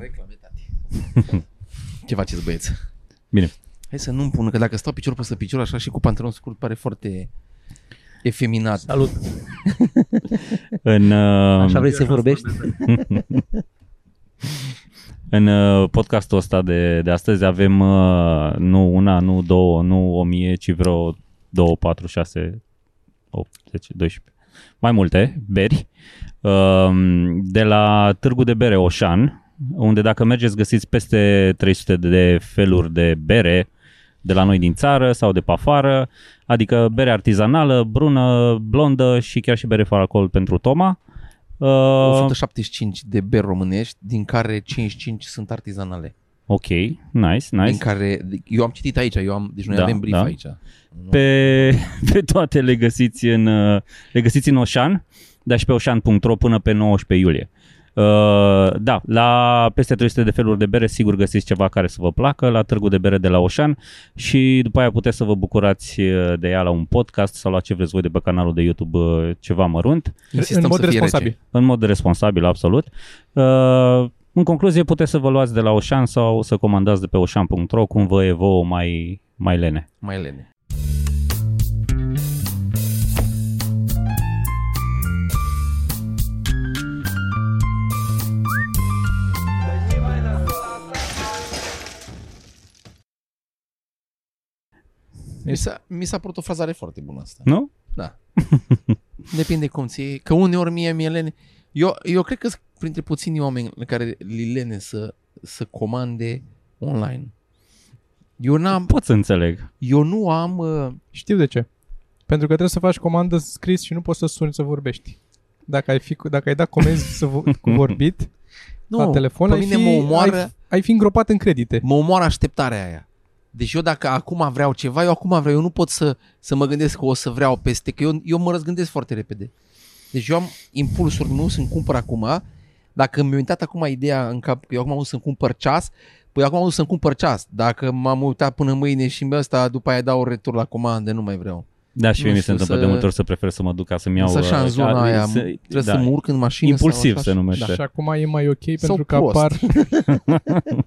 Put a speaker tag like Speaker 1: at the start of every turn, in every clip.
Speaker 1: reclame, tati. Ce faceți, băieți?
Speaker 2: Bine.
Speaker 1: Hai să nu-mi pun, că dacă stau picior peste picior, așa și cu pantalon scurt, pare foarte efeminat.
Speaker 3: Salut.
Speaker 2: În, uh,
Speaker 1: Așa vrei să vorbești?
Speaker 2: în uh, podcastul ăsta de, de astăzi avem uh, nu una, nu două, nu o mie, ci vreo 2, 4, 6, 8, 10, 12. Mai multe beri. Uh, de la Târgu de Bere Oșan, unde dacă mergeți găsiți peste 300 de feluri de bere de la noi din țară sau de pe afară, adică bere artizanală, brună, blondă și chiar și bere fără alcool pentru Toma. Uh,
Speaker 1: 175 de beri românești, din care 55 sunt artizanale.
Speaker 2: ok, nice,
Speaker 1: Din
Speaker 2: nice.
Speaker 1: care, eu am citit aici, eu am, deci noi
Speaker 2: Da,
Speaker 1: avem brief
Speaker 2: da.
Speaker 1: aici.
Speaker 2: Pe, pe toate le găsiți în, uh, le găsiți în Oșan, dar și pe oșan.ro până pe 19 iulie. Uh, da, la peste 300 de feluri de bere sigur găsiți ceva care să vă placă la Târgu de Bere de la Oșan și după aia puteți să vă bucurați uh, de ea la un podcast sau la ce vreți voi de pe canalul de YouTube uh, ceva mărunt.
Speaker 1: Insistăm
Speaker 3: în mod
Speaker 1: să fie
Speaker 3: responsabil.
Speaker 1: rece.
Speaker 2: în mod responsabil, absolut. Uh, în concluzie, puteți să vă luați de la Oșan sau să comandați de pe oșan.ro cum vă e vouă mai, mai lene.
Speaker 1: Mai lene. Mi s-a, mi s-a părut o frazare foarte bună asta.
Speaker 2: Nu?
Speaker 1: Da. Depinde cum ți Că uneori mie mi-e lene. Eu, eu cred că sunt printre puțini oameni la care li lene să, să comande online. Eu, n-am,
Speaker 2: Pot să înțeleg.
Speaker 1: eu nu am... Uh,
Speaker 3: Știu de ce. Pentru că trebuie să faci comandă scris și nu poți să suni să vorbești. Dacă ai, fi, dacă ai dat comenzi să vo- cu vorbit
Speaker 1: nu,
Speaker 3: la telefon,
Speaker 1: pe
Speaker 3: ai
Speaker 1: mine
Speaker 3: fi,
Speaker 1: mă omoară,
Speaker 3: ai, ai fi îngropat în credite.
Speaker 1: mă omoară așteptarea aia. Deci eu dacă acum vreau ceva, eu acum vreau, eu nu pot să, să mă gândesc că o să vreau peste, că eu, eu mă răzgândesc foarte repede. Deci eu am impulsuri, nu să-mi cumpăr acum, dacă mi-a uitat acum ideea în cap, că eu acum am să-mi cumpăr ceas, păi acum am vrut să-mi cumpăr ceas. Dacă m-am uitat până mâine și ăsta, după aia dau retur la comandă, nu mai vreau.
Speaker 2: Da, și
Speaker 1: Nu
Speaker 2: mie mi se
Speaker 1: știu,
Speaker 2: întâmplă
Speaker 1: să-
Speaker 2: de multe ori să prefer să mă duc ca să-mi iau...
Speaker 1: Să așa în
Speaker 2: uh,
Speaker 1: zona
Speaker 2: ca-
Speaker 1: aia,
Speaker 2: să-
Speaker 1: trebuie
Speaker 2: da,
Speaker 1: să mă urc în mașină.
Speaker 2: Impulsiv
Speaker 1: sau
Speaker 2: se
Speaker 1: așa.
Speaker 2: numește.
Speaker 3: Și acum e mai ok
Speaker 1: Sau
Speaker 3: pentru că
Speaker 1: prost.
Speaker 3: apar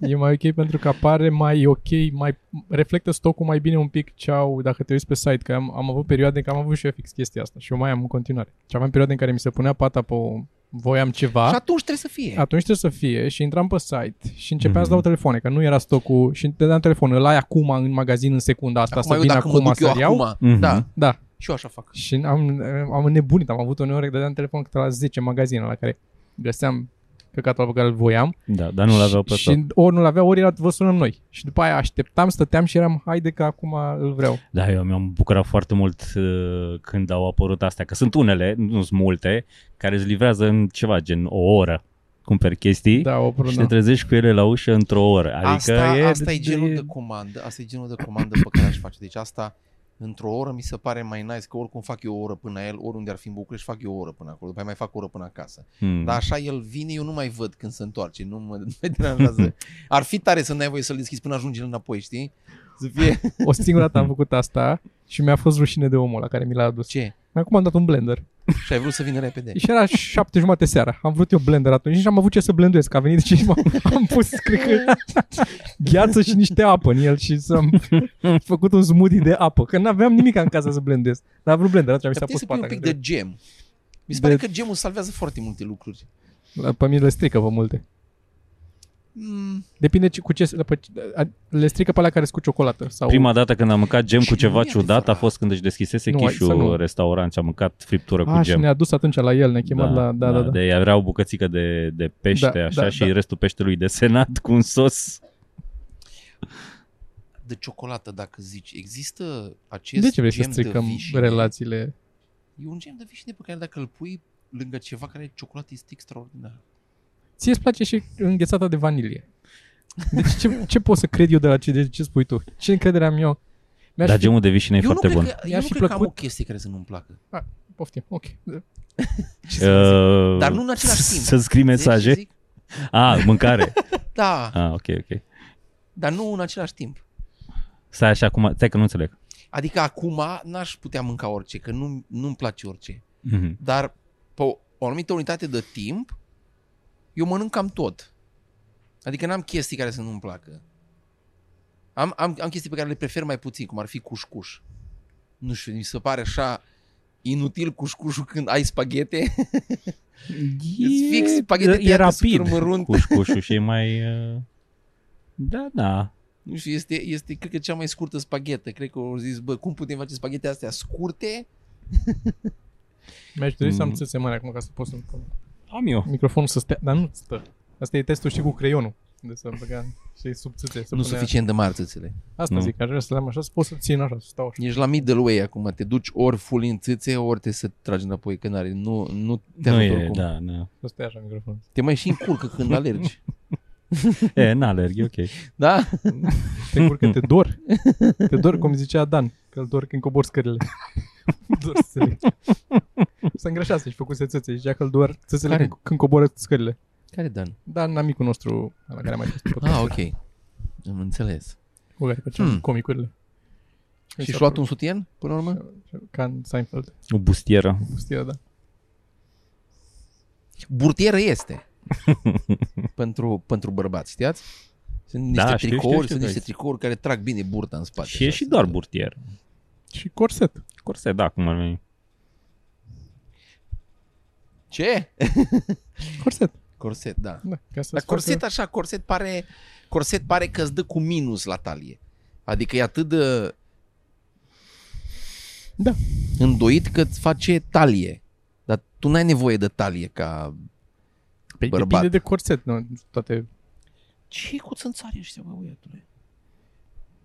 Speaker 3: E mai ok pentru că apare mai ok mai reflectă stocul mai bine un pic ce au dacă te uiți pe site că am, am avut perioade în care am avut și eu fix chestia asta și eu mai am în continuare. Și aveam perioade în care mi se punea pata pe o, voiam ceva.
Speaker 1: Și atunci trebuie să fie.
Speaker 3: atunci trebuie să fie și intram pe site și începeam
Speaker 2: Mhm.
Speaker 3: să dau telefoane, că nu era stocul și te dădeam telefon, îl ai acum în magazin în secunda asta,
Speaker 1: acum
Speaker 3: să
Speaker 1: eu
Speaker 3: vină
Speaker 1: dacă mă
Speaker 3: acum
Speaker 1: duc eu
Speaker 3: să iau.
Speaker 1: acum,
Speaker 2: Mhm.
Speaker 1: da,
Speaker 3: Da,
Speaker 1: și eu așa fac.
Speaker 3: și am, am înnebunit, am avut uneori că dădeam telefon câte la 10 magazine la care găseam căcatul pe care îl voiam
Speaker 2: Da, dar nu l-aveau pe
Speaker 3: și,
Speaker 2: tot.
Speaker 3: și ori nu l-avea, ori era, vă sunăm noi. Și după aia așteptam, stăteam și eram, haide că acum îl vreau.
Speaker 2: Da, eu mi-am bucurat foarte mult uh, când au apărut astea, că sunt unele, nu sunt multe, care îți livrează în ceva, gen o oră. Cumperi chestii
Speaker 3: Da, o
Speaker 2: și te
Speaker 3: prună.
Speaker 2: trezești cu ele la ușă într-o oră. Adică
Speaker 1: asta,
Speaker 2: e,
Speaker 1: asta e genul de comandă, asta e genul de comandă pe care aș face. Deci asta într-o oră mi se pare mai nice, că oricum fac eu o oră până la el, oriunde ar fi în București, fac eu o oră până acolo, după aia mai fac o oră până acasă.
Speaker 2: Hmm.
Speaker 1: Dar așa el vine, eu nu mai văd când se întoarce, nu mă, nu mă deranjează. Ar fi tare să n-ai voie să-l deschizi până ajungi el înapoi, știi? Să fie...
Speaker 3: O singură dată am făcut asta și mi-a fost rușine de omul la care mi l-a adus.
Speaker 1: Ce?
Speaker 3: Mi-a comandat un blender.
Speaker 1: Și ai vrut să vină repede.
Speaker 3: Și era șapte jumate seara. Am vrut eu blender atunci și am avut ce să blenduiesc. A venit și m-am, am pus, cred că, gheață și niște apă în el și să-am făcut un smoothie de apă. Că n-aveam nimic în casa să blendez. Dar am vrut blender, atunci mi
Speaker 1: Dar
Speaker 3: s-a
Speaker 1: puteai
Speaker 3: pus
Speaker 1: să pui un
Speaker 3: pata.
Speaker 1: pic de gem. Mi se
Speaker 3: De-
Speaker 1: pare că gemul salvează foarte multe lucruri.
Speaker 3: La- Pe mine le strică pe multe.
Speaker 1: Mm,
Speaker 3: Depinde ce- cu ce pe, le strică pe alea care sunt cu ciocolată sau
Speaker 2: Prima dată când am mâncat gem
Speaker 1: Și
Speaker 2: cu ceva
Speaker 1: nu e
Speaker 2: ciudat a
Speaker 1: adevărat.
Speaker 2: fost când își deschisese
Speaker 3: Nu,
Speaker 2: chișul
Speaker 3: să nu.
Speaker 2: restaurant și am mâncat friptură cu
Speaker 3: Ah, și
Speaker 2: gem.
Speaker 3: ne-a dus atunci la el, ne-a chemat la... Da, da, da.
Speaker 2: De era o bucățică de, de pește
Speaker 3: Da,
Speaker 2: așa
Speaker 3: da,
Speaker 2: și
Speaker 3: da.
Speaker 2: restul peștelui desenat cu un sos.
Speaker 1: de ciocolată, dacă zici, există acest
Speaker 3: De ce vrei să
Speaker 1: gem de
Speaker 3: stricăm
Speaker 1: vișine?
Speaker 3: relațiile?
Speaker 1: E un gem de vișine pe care dacă îl pui lângă ceva care are ciocolată este extraordinar.
Speaker 3: Ție îți place și înghețata de vanilie. Deci ce, ce pot să cred eu de la ce, de ce spui tu? Ce încredere am eu? Mi-aș
Speaker 2: Dar
Speaker 3: fi-
Speaker 2: gemul de vișine e
Speaker 1: eu nu
Speaker 2: foarte
Speaker 1: cred
Speaker 2: bun.
Speaker 1: Că, eu
Speaker 3: Mi-ar
Speaker 1: nu
Speaker 3: fi
Speaker 1: cred că am o
Speaker 3: plăcut-
Speaker 1: chestie care să nu-mi placă.
Speaker 3: Poftim, ok.
Speaker 2: Uh,
Speaker 1: Dar nu în același timp.
Speaker 2: Să scrii mesaje?
Speaker 1: Zici, zic?
Speaker 2: Ah, mâncare.
Speaker 1: Da,
Speaker 2: Ah, ok, ok.
Speaker 1: dar nu în același timp.
Speaker 2: Stai așa, acum, stai că nu înțeleg.
Speaker 1: Adică acum n-aș putea mânca orice, că nu, nu-mi place orice.
Speaker 2: Mhm.
Speaker 1: Dar pe o, o anumită unitate de timp, eu mănânc cam tot. Adică n-am chestii care să nu-mi placă. Am, am, am chestii pe care le prefer mai puțin, cum ar fi cușcuș. Nu știu, mi se pare așa inutil cușcușul când ai spaghete. Îți fix spaghete
Speaker 2: e, e
Speaker 1: tăiate
Speaker 2: rapid
Speaker 1: super mărunt.
Speaker 2: cușcușul și e mai... uh, Da, da.
Speaker 1: Nu știu, este, este, cred că cea mai scurtă spaghetă. Cred că au zis, bă, cum putem face spaghete astea scurte?
Speaker 3: Mi-aș dori să am
Speaker 2: Mm.
Speaker 3: țâțe mari acum ca să pot să
Speaker 2: Am eu.
Speaker 3: microfonul să stea, dar nu stă. Asta e testul și cu creionul. De să băga și sub țâțe. Să
Speaker 1: nu
Speaker 3: punea-
Speaker 1: suficient de mari țâțele.
Speaker 3: Asta
Speaker 2: Nu.
Speaker 3: zic, aș vrea să le am așa, să pot să țin așa, să stau așa.
Speaker 1: Ești la middle way acum, te duci ori full în țâțe, ori te să tragi înapoi, că n-are, nu, nu te
Speaker 2: Nu
Speaker 1: ajută
Speaker 2: e,
Speaker 1: oricum.
Speaker 2: da, da.
Speaker 3: Să stai așa microfonul.
Speaker 1: Te mai și încurcă când alergi.
Speaker 2: E, n-alerg, e ok.
Speaker 1: Da?
Speaker 3: Te încurcă, te dor. Te dor, cum zicea Dan, că îl dor când cobor scările. dor țâțele. Să îngrășase și făcuse țâțe. Zicea că îl dor țâțele
Speaker 1: Care?
Speaker 3: când, când coboră scările.
Speaker 1: Care Dan?
Speaker 3: Dan, amicul nostru, la care a mai fost
Speaker 1: Ah, ok. Am înțeles.
Speaker 3: Cu care făceam
Speaker 1: Hmm.
Speaker 3: comicurile.
Speaker 1: Și și luat un sutien, până la urmă?
Speaker 3: Ca în Seinfeld.
Speaker 2: O bustieră.
Speaker 3: Pustia, da.
Speaker 1: Burtieră este. pentru, pentru bărbați, știați? Sunt niște
Speaker 2: Da, știu,
Speaker 1: tricouri,
Speaker 2: știu, știu,
Speaker 1: sunt
Speaker 2: da.
Speaker 1: niște tricouri care trag bine burta în spate.
Speaker 2: Și e
Speaker 1: așa,
Speaker 2: și
Speaker 1: să-
Speaker 2: doar burtier.
Speaker 3: Și corset.
Speaker 2: Corset, da, cum ar veni.
Speaker 1: Ce?
Speaker 3: Corset.
Speaker 1: Corset, da.
Speaker 3: Da, ca să
Speaker 1: Dar corset așa, corset pare, corset pare că îți dă cu minus la talie. Adică e atât de
Speaker 3: Da.
Speaker 1: îndoit că îți face talie. Dar tu n-ai nevoie de talie ca...
Speaker 3: Păi
Speaker 1: bărbat.
Speaker 3: depinde de corset, nu? Toate...
Speaker 1: Ce cu țânțari ăștia, bă, băiatule?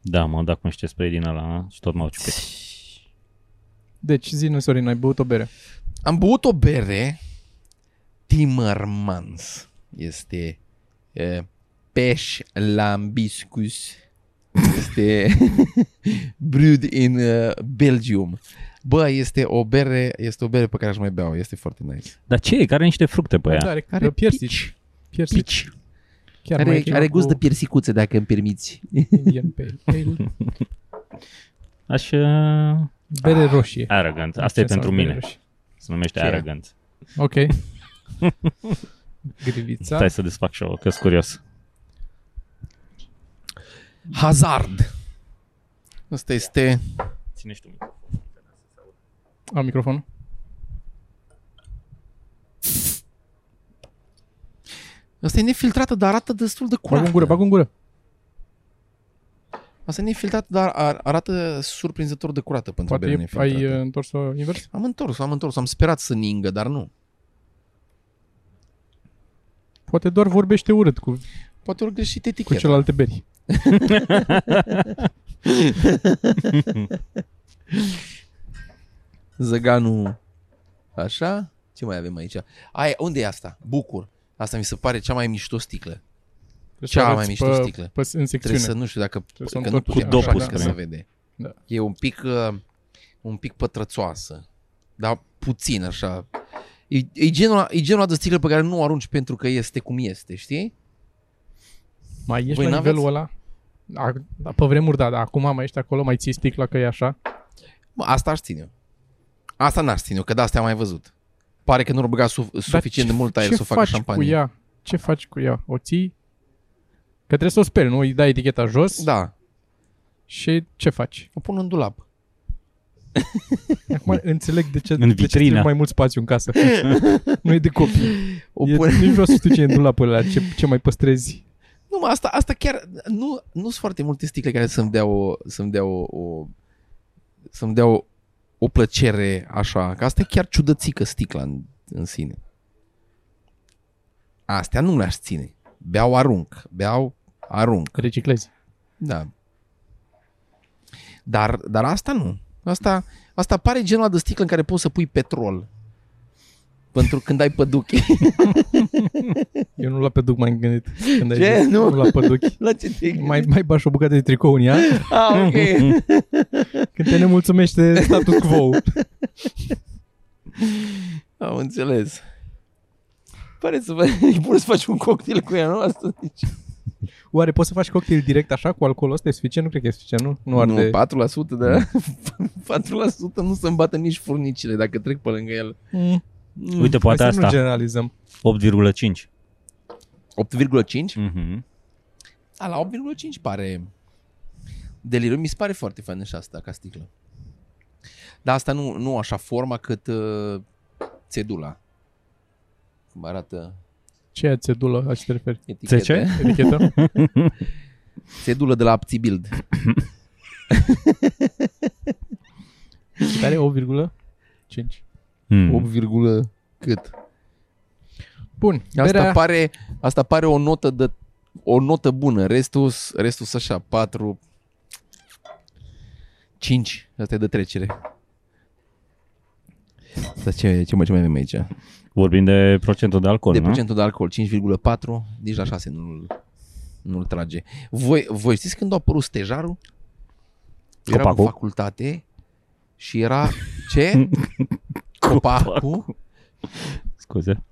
Speaker 2: Da, mă, dacă nu știu spray din ăla și tot m-au ciupit.
Speaker 3: Deci, zi Sorin, ai băut o bere.
Speaker 1: Am băut o bere Timmermans. Este e, peș lambiscus. Este brewed in uh, Belgium. Bă, este o bere, este o bere pe care aș mai bea Este foarte nice.
Speaker 2: Dar ce e? Care are niște fructe pe ea?
Speaker 3: Da, are,
Speaker 1: Are
Speaker 3: are piersici.
Speaker 1: pici.
Speaker 3: Piersici.
Speaker 1: Pici.
Speaker 3: Chiar
Speaker 1: Are,
Speaker 3: mai e
Speaker 1: are
Speaker 3: cu
Speaker 1: gust de piersicuțe, dacă îmi permiți.
Speaker 3: Indian Pale Ale.
Speaker 2: Aș... uh,
Speaker 3: Bere roșie.
Speaker 2: Arrogant. Asta e
Speaker 3: Ce
Speaker 2: pentru
Speaker 3: înseamnă bere
Speaker 2: mine.
Speaker 3: roșie?
Speaker 2: Se numește
Speaker 1: Ce e?
Speaker 2: arrogant.
Speaker 3: Ok. Grivița.
Speaker 2: Stai să desfac și eu, că sunt curios.
Speaker 1: Hazard. Asta este...
Speaker 2: Ține și tu micro.
Speaker 3: Am microfonul.
Speaker 1: Asta e nefiltrată, dar arată destul de
Speaker 3: Bag
Speaker 1: curată.
Speaker 3: în gură, bag în gură.
Speaker 1: Asta e nefiltrată, dar ar- arată surprinzător de curată pentru
Speaker 3: Poate
Speaker 1: bere
Speaker 3: e,
Speaker 1: nefiltrată.
Speaker 3: ai uh, întors-o invers?
Speaker 1: Am întors, am întors, am sperat să ningă, dar nu.
Speaker 3: Poate doar vorbește urât cu,
Speaker 1: Poate ori greșit
Speaker 3: cu
Speaker 1: eticheta.
Speaker 3: celelalte beri.
Speaker 1: Zăganul așa. Ce mai avem aici? Ai, unde e asta? Bucur. Asta mi se pare cea mai mișto sticlă.
Speaker 3: Trebuie
Speaker 1: Cea
Speaker 3: să
Speaker 1: mai
Speaker 3: arăți
Speaker 1: mișto
Speaker 3: pe,
Speaker 1: sticlă.
Speaker 3: Pe, în
Speaker 1: Trebuie
Speaker 3: secțiune.
Speaker 1: să, nu știu dacă,
Speaker 3: Trebuie să
Speaker 1: că
Speaker 3: o
Speaker 1: nu
Speaker 3: întorc
Speaker 1: putem
Speaker 2: cu
Speaker 1: așa
Speaker 2: dopul,
Speaker 1: că
Speaker 2: spune.
Speaker 1: se vede.
Speaker 3: Da.
Speaker 1: E un pic, uh, un pic pătrățoasă. Dar puțin așa. E, e, genul, ăla- e genul ăla de sticlă pe care nu o arunci pentru că este cum este, știi?
Speaker 3: Mai ești
Speaker 1: Voi
Speaker 3: la
Speaker 1: n-aveți?
Speaker 3: nivelul ăla? A, da, pe vremuri, da, dar acum mai ești acolo, mai ții sticla că e așa.
Speaker 1: Bă, asta aș ține eu. Asta n-aș ține eu, că de asta am mai văzut. Pare că nu-r băga su- suficient de mult aer
Speaker 3: ce
Speaker 1: să o facă
Speaker 3: faci
Speaker 1: șampanie.
Speaker 3: cu ea? Ce faci cu ea? O ții? Că trebuie să o speli, nu? Îi dai eticheta jos
Speaker 1: Da,
Speaker 3: și ce faci?
Speaker 1: o pun în dulap.
Speaker 3: Acum înțeleg de ce,
Speaker 2: În
Speaker 3: de ce
Speaker 2: vitrină.
Speaker 3: trebuie mai mult spațiu în casă. nu e de copii.
Speaker 1: O
Speaker 3: E,
Speaker 1: pun...
Speaker 3: nici vreau să știu ce e în dulapul ăla, ce, ce mai păstrezi.
Speaker 1: Nu, mă, asta, asta chiar, nu, nu sunt foarte multe sticle care să-mi dea o, să-mi dea o, o să-mi dea o, o plăcere așa, că asta e chiar ciudățică sticla în, în sine. Astea nu le-aș ține. Beau, arunc. Beau, arunc.
Speaker 3: Reciclezi.
Speaker 1: Da. Dar, dar asta nu. Asta, asta pare genul ăla de sticlă în care poți să pui petrol. Pentru când ai păduche.
Speaker 3: Eu nu la păduc m-am gândit. Când ai
Speaker 1: Ce?
Speaker 3: zis,
Speaker 1: Nu?
Speaker 3: nu la păduchi.
Speaker 1: La ce te
Speaker 3: Mai, mai bași o bucată de tricou în ea
Speaker 1: Ah, ok.
Speaker 3: când te nemulțumește status quo.
Speaker 1: Am înțeles. Pare să vă... E bun să faci un cocktail cu ea, nu? Asta zici.
Speaker 3: Oare poți să faci cocktail direct așa cu alcoolul ăsta? E suficient? Nu cred că e suficient, nu? Nu arde...
Speaker 1: Nu, 4%, da. 4% nu se îmbată nici furnicile dacă trec pe lângă el.
Speaker 3: Mm.
Speaker 2: Uite, poate
Speaker 3: Hai să nu
Speaker 2: asta.
Speaker 3: generalizăm.
Speaker 2: 8,5.
Speaker 1: 8,5?
Speaker 2: Mhm.
Speaker 1: A, la 8,5 pare... Delirium mi se pare foarte faină și asta ca sticlă. Dar asta nu, nu așa forma cât uh, țedula. Cum arată
Speaker 3: Ce e țedulă? La ce te referi?
Speaker 1: eticheta.
Speaker 2: ce?
Speaker 3: Etichetă?
Speaker 1: Țedulă de la Apțibild.
Speaker 3: Care e 8,5.
Speaker 2: Hmm.
Speaker 1: 8, virgulă cât?
Speaker 3: Bun,
Speaker 1: Asta
Speaker 3: berea...
Speaker 1: pare, asta pare o notă de o notă bună. Restul, restul sunt așa, 4 5. Asta e de trecere. Asta ce, ce mai, ce mai avem aici?
Speaker 2: Vorbim de procentul de alcool,
Speaker 1: de
Speaker 2: nu?
Speaker 1: procentul de alcool, 5,4, nici la 6 nu-l, nu-l trage. Voi, voi știți când a apărut stejarul? Era în
Speaker 2: Copacul.
Speaker 1: facultate și era ce? Copacul.
Speaker 2: Scuze.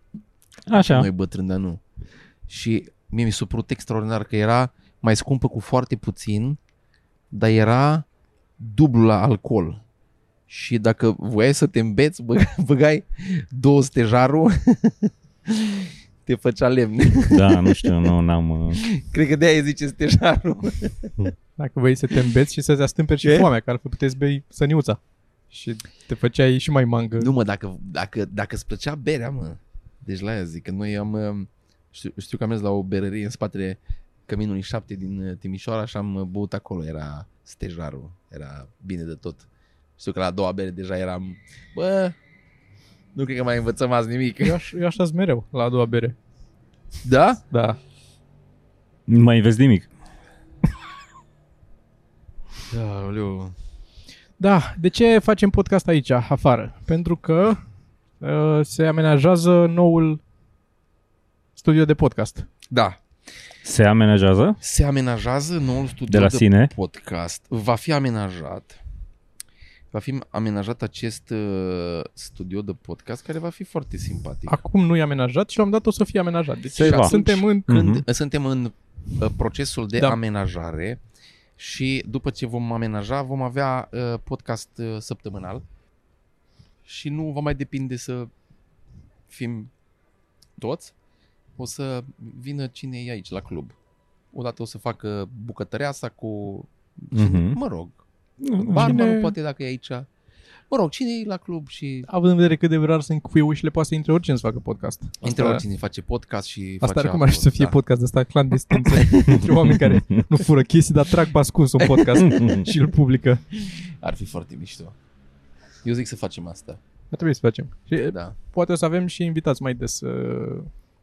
Speaker 2: Așa.
Speaker 1: Noi bătrâni, dar nu. Și mie mi s-a părut extraordinar că era mai scumpă cu foarte puțin, dar era dublu la alcool. Și dacă voiai să te îmbeți, bă, băgai două stejarul, te făcea lemn.
Speaker 2: Da, nu știu, nu n-am... uh,
Speaker 1: Cred că de-aia îi zice stejarul.
Speaker 3: Dacă vrei să te îmbeți și să-ți astâmperi și
Speaker 1: Ce?
Speaker 3: foamea, că altfel puteți bei săniuța. Și te făceai și mai mangă.
Speaker 1: Nu mă, dacă, dacă, dacă îți plăcea berea, mă. Deci la aia zic, că noi am... um, Știu, știu că am mers la o berărie în spatele Căminului 7 din uh, Timișoara și am uh, băut acolo. Era stejarul. Era bine de tot. Știu că la a doua bere deja eram... Bă, nu cred că mai învățăm azi nimic.
Speaker 3: Eu, aș, eu așa mereu la a doua bere.
Speaker 1: Da?
Speaker 3: Da.
Speaker 2: Nu mai vezi nimic.
Speaker 1: Da, oleu.
Speaker 3: Da, de ce facem podcast aici, afară? Pentru că uh, se amenajează noul studio de podcast.
Speaker 1: Da.
Speaker 2: Se amenajează?
Speaker 1: Se amenajează noul studio
Speaker 2: De la sine?
Speaker 1: podcast. Va fi amenajat. Va fi amenajat acest uh, studio de podcast care va fi foarte simpatic.
Speaker 3: Acum nu e amenajat și la un moment dat o să fie amenajat. Deci
Speaker 2: Se va.
Speaker 3: suntem în...
Speaker 1: Când
Speaker 2: Mhm.
Speaker 1: suntem în uh, procesul de
Speaker 3: Da.
Speaker 1: amenajare și după ce vom amenaja vom avea uh, podcast uh, săptămânal și nu va mai depinde să fim toți. O să vină cine e aici la club. Odată o să facă bucătăreasa cu...
Speaker 2: Mhm.
Speaker 1: Mă rog, barmanul
Speaker 3: Cine-
Speaker 1: poate dacă e aici. Mă rog, cine e la club și
Speaker 3: Având în vedere cât de rar sunt cu ușile, poate să intre oricine să facă podcast.
Speaker 1: între oricine face podcast și
Speaker 3: Asta
Speaker 1: face
Speaker 3: ar cum ar fi să fie
Speaker 1: da.
Speaker 3: podcast ăsta clandestin între oameni care nu fură chestii, dar trag pe ascuns un podcast și îl publică.
Speaker 1: Ar fi foarte mișto. Eu zic să facem asta.
Speaker 3: Ar trebui să facem. Și
Speaker 1: Da.
Speaker 3: poate o să avem și invitați mai des uh,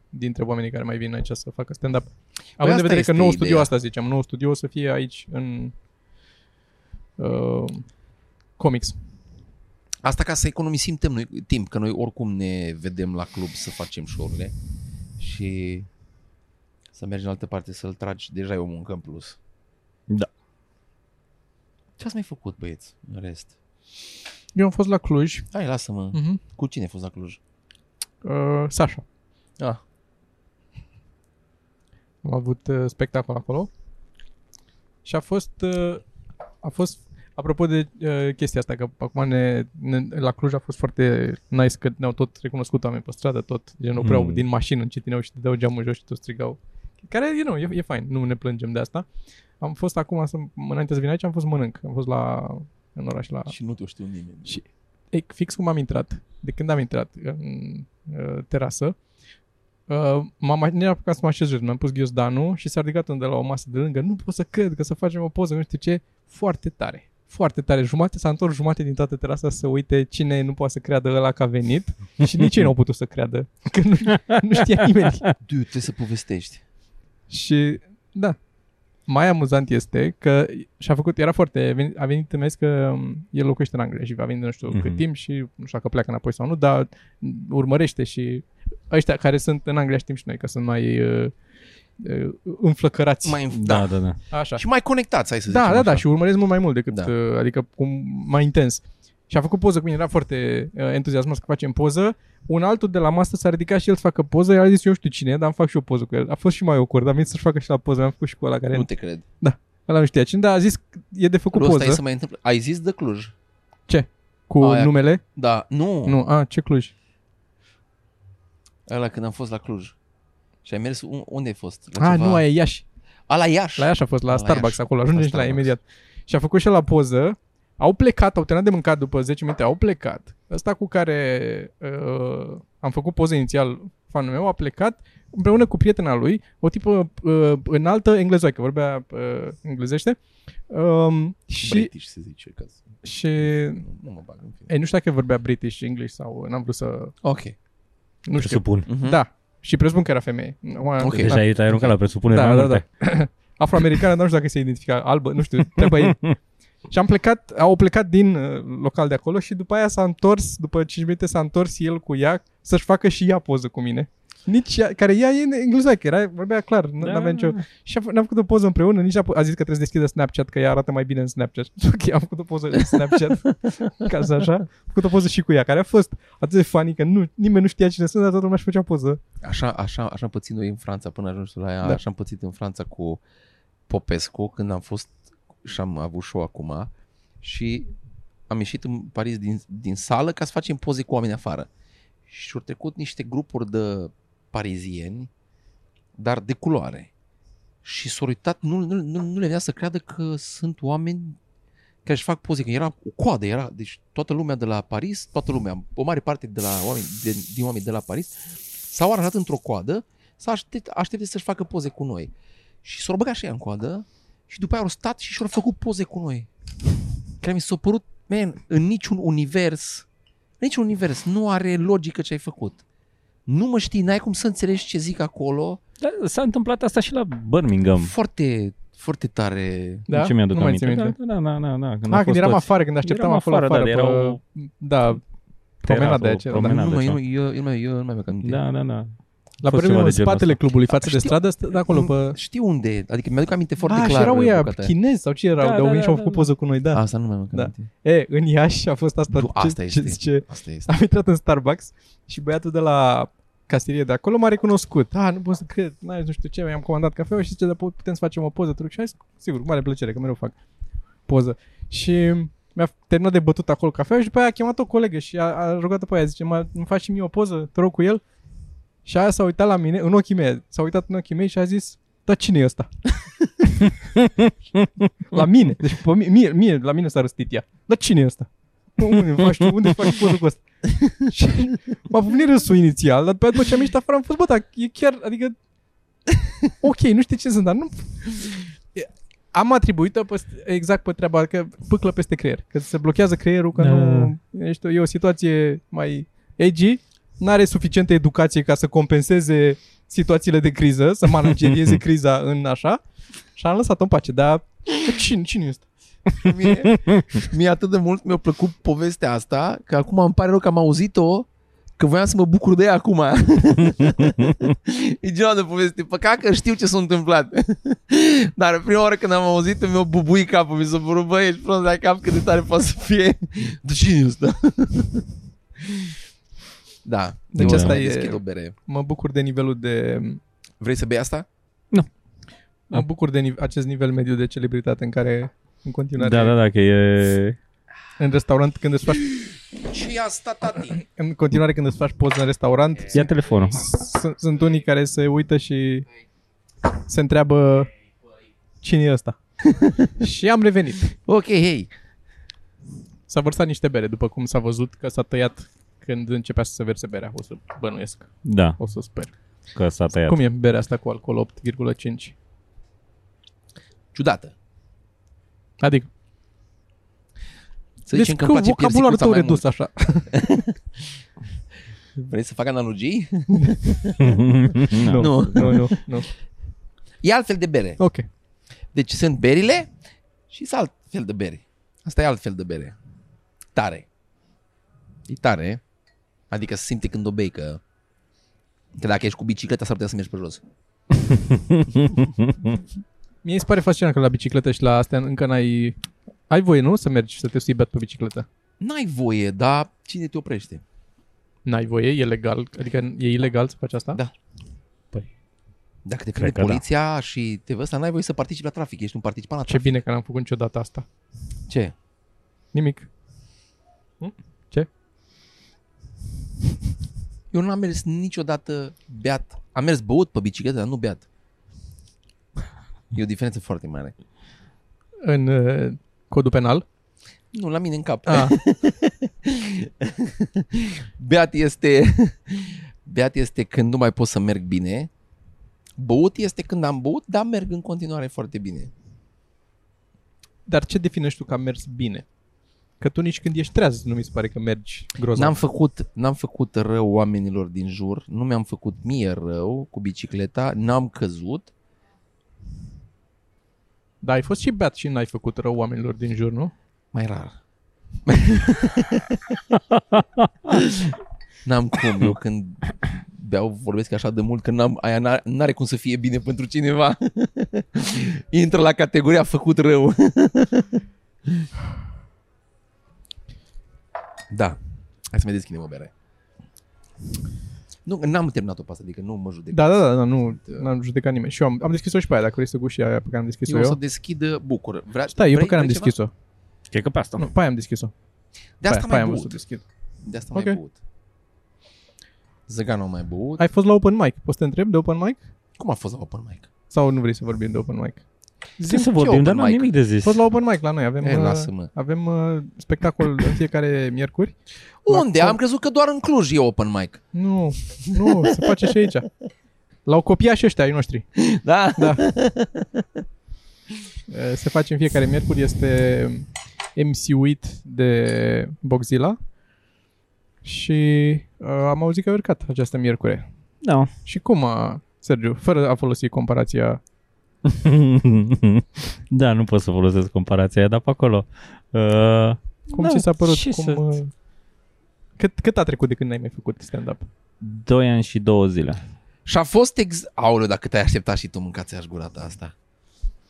Speaker 3: dintre oamenii care mai vin aici să facă stand-up. Având
Speaker 1: asta
Speaker 3: în vedere că
Speaker 1: este
Speaker 3: nou studio
Speaker 1: ideea.
Speaker 3: asta zicem, nou studio o să fie aici în uh, comics.
Speaker 1: Asta ca să economisim timp, noi, timp, că noi oricum ne vedem la club să facem show-urile și să mergi în altă parte să-l tragi, deja e o muncă în plus.
Speaker 2: Da.
Speaker 1: Ce ați mai făcut, băieți, în rest?
Speaker 3: Eu am fost la Cluj.
Speaker 1: Hai, lasă-mă.
Speaker 3: Uh-huh.
Speaker 1: Cu cine ai fost la Cluj?
Speaker 3: Uh, Sasha.
Speaker 1: Ah,
Speaker 3: Am avut uh, spectacol acolo. Și a fost uh, a fost apropo de uh, chestia asta că acum ne, ne, la Cluj a fost foarte nice că ne-au tot recunoscut oameni pe stradă, tot gen opreau
Speaker 2: Mm.
Speaker 3: din mașină, încetineau și te dau geamul jos și tot strigau. Care, you know, e, e fain, nu ne plângem de asta. Am fost acum, să, înainte să vin aici, am fost mănânc. Am fost la, în oraș la...
Speaker 1: și nu te știu nimeni.
Speaker 3: Și e, fix cum am intrat, de când am intrat în uh, terasă, uh, m-am nu era să mă așez jos, mi-am pus ghiozdanul și s-a ridicat unde la o masă de lângă. Nu pot să cred că să facem o poză, nu știu ce, foarte tare. Foarte tare. Jumate s-a întors jumate din toată terasa să uite cine nu poate să creadă ăla că a venit și nici ei nu au putut să creadă. Că nu, nu știa nimeni.
Speaker 1: Du, trebuie să povestești.
Speaker 3: Și da, mai amuzant este că și-a făcut, era foarte, a venit, a venit în că um, el locuiește în Anglia și va veni de nu știu mm-hmm. cât
Speaker 2: Mhm.
Speaker 3: timp și nu știu dacă pleacă înapoi sau nu, dar urmărește și ăștia care sunt în Anglia știm și noi că sunt mai uh, uh, înflăcărați.
Speaker 1: Mai,
Speaker 2: Da,
Speaker 1: da.
Speaker 2: da, da.
Speaker 3: Așa.
Speaker 1: Și mai conectați, hai să
Speaker 3: Da,
Speaker 1: zicem
Speaker 3: da,
Speaker 1: așa.
Speaker 3: da, și urmăresc mult mai mult decât,
Speaker 1: Da.
Speaker 3: uh, adică cum, mai intens. Și a făcut poză cu mine, era foarte uh, entuziasmat că facem poză. Un altul de la masă s-a ridicat și el să facă poză, el a zis eu știu cine, e, dar am fac și o poză cu el. A fost și mai awkward, am venit să-și facă și la poză, am făcut și cu ăla care
Speaker 1: Nu te cred.
Speaker 3: Ăla nu știa cine, dar a zis că e de făcut
Speaker 1: Lucrul ăsta
Speaker 3: poză
Speaker 1: e să mai întâmplă. Ai zis de Cluj?
Speaker 3: cu
Speaker 1: Aia.
Speaker 3: numele.
Speaker 1: Da. Nu.
Speaker 3: Nu, a, ce Cluj?
Speaker 1: Ăla când am fost la Cluj. Și ai mers, un- unde ai fost? La
Speaker 3: A,
Speaker 1: ceva...
Speaker 3: nu, aia e Iași.
Speaker 1: A, la Iași.
Speaker 3: La Iași a fost, la
Speaker 1: La
Speaker 3: Starbucks
Speaker 1: Iași.
Speaker 3: acolo, ajungem
Speaker 1: La
Speaker 3: și la
Speaker 1: Starbucks.
Speaker 3: imediat. Și a făcut și la poză, au plecat, au terminat de mâncat după 10 minute, au plecat. Ăsta cu care uh, am făcut poză inițial, fanul meu, a plecat împreună cu prietena lui, o tipă uh, înaltă englezoică, vorbea uh, englezește. Um, și,
Speaker 1: British se zice. Că...
Speaker 3: și
Speaker 1: Nu mă bag în fine.
Speaker 3: ei, nu știu dacă vorbea British, English sau n-am vrut să...
Speaker 1: Ok.
Speaker 3: Nu știu.
Speaker 2: Presupun.
Speaker 1: Mhm.
Speaker 3: Da. Și presupun că era femeie.
Speaker 1: Ok.
Speaker 2: Deja ai ai aruncat la presupunere
Speaker 3: Da,
Speaker 2: mai
Speaker 3: da,
Speaker 2: multe.
Speaker 3: da. Afroamericană, dar nu știu dacă se identifica albă, nu știu, treaba ei. Și am plecat, au plecat din uh, local de acolo și după aia s-a întors, după 5 minute s-a întors el cu ea să-și facă și ea poză cu mine. Nici ea, care ea e englezoică, era, vorbea clar, nu
Speaker 2: Da.
Speaker 3: avea nicio... Și a, ne-am făcut o poză împreună, nici a, a zis că trebuie să deschidă Snapchat, că ea arată mai bine în Snapchat. Ok, am făcut o poză în Snapchat, ca să așa. Am făcut o poză și cu ea, care a fost atât de funny că nu, nimeni nu știa cine sunt, dar toată lumea își făcea poză.
Speaker 1: Așa, așa, așa am pățit noi în Franța până ajungi tu la ea,
Speaker 3: Da.
Speaker 1: da. așa am pățit în Franța cu Popescu când am fost și am avut show acum și am ieșit în Paris din, din sală ca să facem poze cu oameni afară. Și au trecut niște grupuri de parizieni, dar de culoare. Și s-au uitat, nu, nu, nu, nu le venea să creadă că sunt oameni care își fac poze, că era o coadă, era, deci toată lumea de la Paris, toată lumea, o mare parte de la oameni, de, din oameni de la Paris, s-au aranjat într-o coadă să aștept, aștepte să-și facă poze cu noi. Și s-au băgat și ea în coadă și după aia au stat și și-au făcut poze cu noi. Care mi s-a părut, man, în niciun univers, în niciun univers nu are logică ce ai făcut. Nu mă știi, n-ai cum să înțelegi ce zic acolo.
Speaker 2: Da, s-a întâmplat asta și la Birmingham.
Speaker 1: Foarte, foarte tare.
Speaker 3: Da?
Speaker 2: Ce mi-aduc
Speaker 3: nu mai
Speaker 2: aminte.
Speaker 3: țin minte.
Speaker 2: Da, da, da, da, da. Când
Speaker 3: Ah,
Speaker 2: au
Speaker 3: când
Speaker 2: fost
Speaker 3: eram
Speaker 2: toți.
Speaker 3: afară, când așteptam
Speaker 2: Eram
Speaker 3: acolo
Speaker 2: afară,
Speaker 3: afară.
Speaker 2: dar
Speaker 3: pe-
Speaker 2: erau
Speaker 3: Da, promenada
Speaker 2: o
Speaker 3: aceea, da.
Speaker 2: promenadă.
Speaker 1: nu, mai,
Speaker 2: așa.
Speaker 1: nu, eu, eu, nu mai, eu nu mai mi-am aminte.
Speaker 2: Da, da, da.
Speaker 3: La
Speaker 2: fost
Speaker 3: Birmingham,
Speaker 2: ceva
Speaker 3: în
Speaker 2: de genul
Speaker 3: spatele
Speaker 2: ăsta.
Speaker 3: clubului, față de
Speaker 1: Știu.
Speaker 3: stradă, stă de acolo pe...
Speaker 1: Știu unde, adică mi-aduc aminte foarte
Speaker 3: Ah,
Speaker 1: clar.
Speaker 3: și erau ăia
Speaker 1: bucata aia.
Speaker 3: chinezi sau ce erau,
Speaker 2: Da,
Speaker 3: de au
Speaker 2: da,
Speaker 3: venit și au
Speaker 2: da,
Speaker 3: făcut
Speaker 2: da.
Speaker 3: poză cu noi, da.
Speaker 1: Asta nu mi-am
Speaker 3: Da.
Speaker 1: aminte.
Speaker 3: E, în Iași a fost asta.
Speaker 1: Du- asta
Speaker 3: ce,
Speaker 1: este.
Speaker 3: Ce zice,
Speaker 1: Asta este.
Speaker 3: am intrat în Starbucks și băiatul de la casierie de acolo m-a recunoscut. Ah, nu pot să cred, n-ai, nu știu ce, mi-am comandat cafea și zice, dar pot- putem să facem o poză, truc. Și am zis, sigur, cu mare plăcere, că mereu fac poză. Și mi-a terminat de bătut acolo cafea și după aia a chemat o colegă și a, a rugat-o pe aia, zice, mă, îmi faci și mie o poză, te rog cu el? Și aia s-a uitat la mine, în ochii mei, s-a uitat în ochii mei și a zis, da, cine e ăsta? la mine, deci pe mine, mie, mie, la mine s-a răstit ea. Dar cine e ăsta? Unde faci tu? Unde faci poză cu ăsta? și m-a pufnit râsul inițial, dar după aceea după ce am ieșit afară am fost, bă, dar e chiar, adică, ok, nu știu ce sunt, dar nu... Am atribuit-o pe, exact pe treaba că pâclă peste creier, că se blochează creierul, că
Speaker 2: Da.
Speaker 3: nu... Ești, o- e o situație mai edgy, n-are suficientă educație ca să compenseze situațiile de criză, să managerieze criza în așa, și am lăsat-o în pace, dar cine, cine este?
Speaker 1: mie, mie atât de mult mi-a plăcut povestea asta, că acum îmi pare rău că am auzit-o, că voiam să mă bucur de ea acum. e genul de poveste. Păcat că știu ce s-a întâmplat. Dar prima oară când am auzit-o, mi-a bubuit capul. Mi s-a părut, băi, ești prost la cap, cât de tare poate să fie. De cine e ăsta? Da.
Speaker 3: Deci
Speaker 1: eu
Speaker 3: asta
Speaker 1: mai
Speaker 3: e-
Speaker 1: Deschid o bere.
Speaker 3: Mă bucur de nivelul de...
Speaker 1: Vrei să bei asta?
Speaker 3: Mă bucur de nive- acest nivel mediu de celebritate în care în continuare
Speaker 2: Da, da, da, că e...
Speaker 3: în restaurant când îți faci
Speaker 1: Ce e asta, tati?
Speaker 3: în continuare când îți faci poză în restaurant
Speaker 2: Ia
Speaker 3: sunt,
Speaker 2: telefonul.
Speaker 3: sunt, sunt unii care se uită și se întreabă cine e ăsta. și am revenit.
Speaker 1: Ok, hei.
Speaker 3: S-a vărsat niște bere după cum s-a văzut că s-a tăiat când începea să se verse berea. O să bănuiesc.
Speaker 2: Da,
Speaker 3: O să sper.
Speaker 2: că s-a tăiat.
Speaker 3: Cum e berea asta cu alcool 8,5?
Speaker 1: Ciudată.
Speaker 3: Adică,
Speaker 1: Să zicem că îmi place
Speaker 3: vocabularul
Speaker 1: piersicuța
Speaker 3: tău
Speaker 1: mai
Speaker 3: redus
Speaker 1: mult.
Speaker 3: așa.
Speaker 1: Vrei să fac analogii?
Speaker 2: Nu.
Speaker 1: Nu.
Speaker 3: nu, nu, nu.
Speaker 1: E altfel de bere.
Speaker 3: Ok.
Speaker 1: Deci sunt berile și sunt alt fel de bere. Asta e alt fel de bere. Tare. E tare. Adică se simte când o bei că, că dacă ești cu bicicleta s-ar putea să mergi pe jos.
Speaker 3: Mie mi se pare fascinant că la bicicletă și la astea încă n-ai... Ai voie, nu? Să mergi să te sui beat pe bicicletă.
Speaker 1: N-ai voie, dar cine te oprește?
Speaker 3: N-ai voie, e legal, adică e ilegal să faci asta?
Speaker 1: Da.
Speaker 2: Păi,
Speaker 1: Dacă te
Speaker 2: Cred
Speaker 1: prinde
Speaker 2: că da.
Speaker 1: poliția și te văd, n-ai voie să participi la trafic. Ești un participant la
Speaker 3: Ce
Speaker 1: trafic.
Speaker 3: bine că n-am făcut niciodată asta.
Speaker 1: Ce?
Speaker 3: Nimic.
Speaker 1: Eu nu am mers niciodată beat. Am mers băut pe bicicletă, dar nu beat. E o diferență foarte mare.
Speaker 3: În uh, codul penal.
Speaker 1: Nu, la mine în cap.
Speaker 3: Ah,
Speaker 1: Beat este, beat este când nu mai pot să merg bine. Băut este când am băut, dar merg în continuare foarte bine.
Speaker 3: dar ce definești tu ca mers bine? Că tu nici când ești treaz nu mi se pare că mergi grozav.
Speaker 1: N-am făcut, n-am făcut rău oamenilor din jur, nu mi-am făcut mie rău cu bicicleta, n-am căzut.
Speaker 3: Dar ai fost și beat și n-ai făcut rău oamenilor din jur, nu?
Speaker 1: Mai rar. n-am cum, eu când beau vorbesc așa de mult că n-am, aia n-are, n-are cum să fie bine pentru cineva. Intră la categoria făcut rău. da. Hai să mai deschidem o bere. Nu, n-am terminat-o pe asta, adică nu mă judec.
Speaker 3: Da, da, da, da nu n-am judecat nimeni. Și eu am, am deschis-o și pe aia, dacă vrei să guși aia pe care am deschis-o
Speaker 1: Eu o
Speaker 3: eu.
Speaker 1: să deschid bucur. Vrea,
Speaker 3: Stai, eu pe
Speaker 1: vrei-
Speaker 3: care am
Speaker 1: vrei ceva?
Speaker 3: deschis-o.
Speaker 2: Cred că pe asta.
Speaker 3: Nu, pe aia am deschis-o.
Speaker 1: De asta
Speaker 3: pe
Speaker 1: mai
Speaker 3: aia am vrut să
Speaker 1: băut.
Speaker 3: deschid.
Speaker 1: De asta
Speaker 3: Ok.
Speaker 1: mai băut. Zăganu a mai băut.
Speaker 3: Ai fost la open mic? Poți să te întreb de open mic?
Speaker 1: Cum a fost la open mic?
Speaker 3: Sau nu vrei să vorbim de open mic?
Speaker 2: Zi să
Speaker 1: ce
Speaker 2: vorbim,
Speaker 1: open
Speaker 2: dar nu am
Speaker 1: mic?
Speaker 2: nimic de
Speaker 3: A
Speaker 2: zis.
Speaker 3: fost la open mic la noi. Avem,
Speaker 1: E,
Speaker 3: uh,
Speaker 1: lasă-mă.
Speaker 3: avem uh, spectacol în fiecare miercuri. La
Speaker 1: Unde?
Speaker 3: co-
Speaker 1: Am crezut că doar în Cluj e open mic.
Speaker 3: Nu, nu, se face și aici. L-au copiat și ăștia ai noștri.
Speaker 1: Da?
Speaker 3: Da. Uh, Se face în fiecare miercuri, este MC-uit de Boxila și uh, am auzit că a urcat această miercure.
Speaker 2: Da.
Speaker 3: Și cum a, Sergiu, fără a folosi comparația,
Speaker 2: da, nu pot să folosesc comparația aia, dar pe acolo. Uh,
Speaker 3: cum
Speaker 2: Da,
Speaker 3: ți s-a părut?
Speaker 2: ce
Speaker 3: Cum,
Speaker 2: să-
Speaker 3: uh, cât, cât a trecut de când n-ai mai făcut stand-up?
Speaker 2: doi ani și două zile.
Speaker 1: Și a fost ex... Aoleu, dacă te-ai așteptat și tu mâncați aș gura ta asta.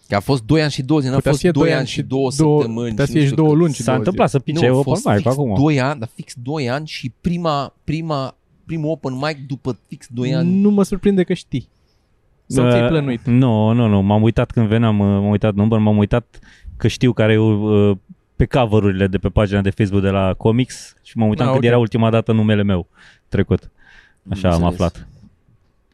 Speaker 1: Că a fost 2 ani și 2 zile, n-a
Speaker 3: Putea
Speaker 1: fost
Speaker 3: să fie
Speaker 1: 2 ani și 2 săptămâni.
Speaker 3: Putea
Speaker 1: și
Speaker 3: să fie
Speaker 1: nu
Speaker 3: și
Speaker 1: știu
Speaker 3: două
Speaker 1: cât.
Speaker 3: luni și
Speaker 2: S-a
Speaker 3: două
Speaker 2: întâmplat să pice
Speaker 1: Nu, a
Speaker 2: open
Speaker 1: fost
Speaker 2: mic
Speaker 1: fix
Speaker 2: acum.
Speaker 1: 2 ani, dar fix 2 ani și prima, prima, primul open mic după fix 2
Speaker 3: zile.
Speaker 1: ani.
Speaker 3: Nu mă surprinde că știi. Sau ți-ai
Speaker 2: Uh,
Speaker 3: plănuit?
Speaker 2: Nu, nu, nu. M-am uitat când veneam, uh, m-am uitat număr, m-am uitat că știu care e uh, pe cover-urile de pe pagina de Facebook de la Comics și m-am uitat
Speaker 3: Ah,
Speaker 2: când
Speaker 3: ok.
Speaker 2: era ultima dată numele meu trecut. Așa am
Speaker 1: Înțeles.
Speaker 2: aflat.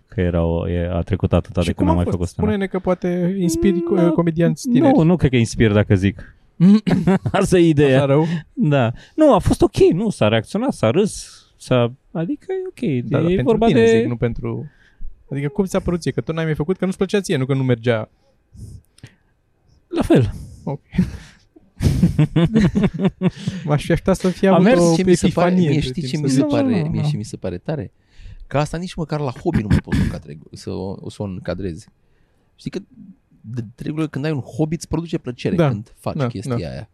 Speaker 2: Că era o, e, a trecut atâta de
Speaker 3: și
Speaker 2: când
Speaker 3: cum
Speaker 2: am
Speaker 3: a
Speaker 2: mai
Speaker 3: fost?
Speaker 2: făcut stand
Speaker 3: Spune-ne că poate inspiri
Speaker 2: Nu,
Speaker 3: no, comedianți tineri.
Speaker 2: Nu, nu cred că inspir dacă zic. Asta e
Speaker 3: Așa
Speaker 2: ideea.
Speaker 3: rău.
Speaker 2: Da. Nu, a fost ok, nu, s-a reacționat, s-a râs, s-a... adică e ok.
Speaker 3: Da, dar
Speaker 2: e
Speaker 3: pentru
Speaker 2: vorba
Speaker 3: tine,
Speaker 2: de...
Speaker 3: zic, nu pentru... Adică cum ți-a părut ție? Că tu n-ai mai făcut, că nu-ți plăcea ție, nu că nu mergea.
Speaker 2: La fel.
Speaker 3: Ok. M-aș fi așteptat să fie
Speaker 2: A
Speaker 3: avut
Speaker 2: mers
Speaker 3: o
Speaker 1: ce mi se pare,
Speaker 3: epifanie.
Speaker 1: mie
Speaker 3: între
Speaker 1: știi ce
Speaker 3: timp
Speaker 1: mi
Speaker 3: să
Speaker 1: se
Speaker 3: zici.
Speaker 2: Nu,
Speaker 1: pare,
Speaker 2: nu,
Speaker 1: mie
Speaker 2: nu.
Speaker 1: și mi se pare tare? Că asta nici măcar la hobby nu mă pot să, încadre, să, o, să o încadrezi. Știi că de de regulă când ai un hobby îți produce plăcere
Speaker 3: Da,
Speaker 1: când faci
Speaker 3: da,
Speaker 1: chestia
Speaker 3: da.
Speaker 1: aia.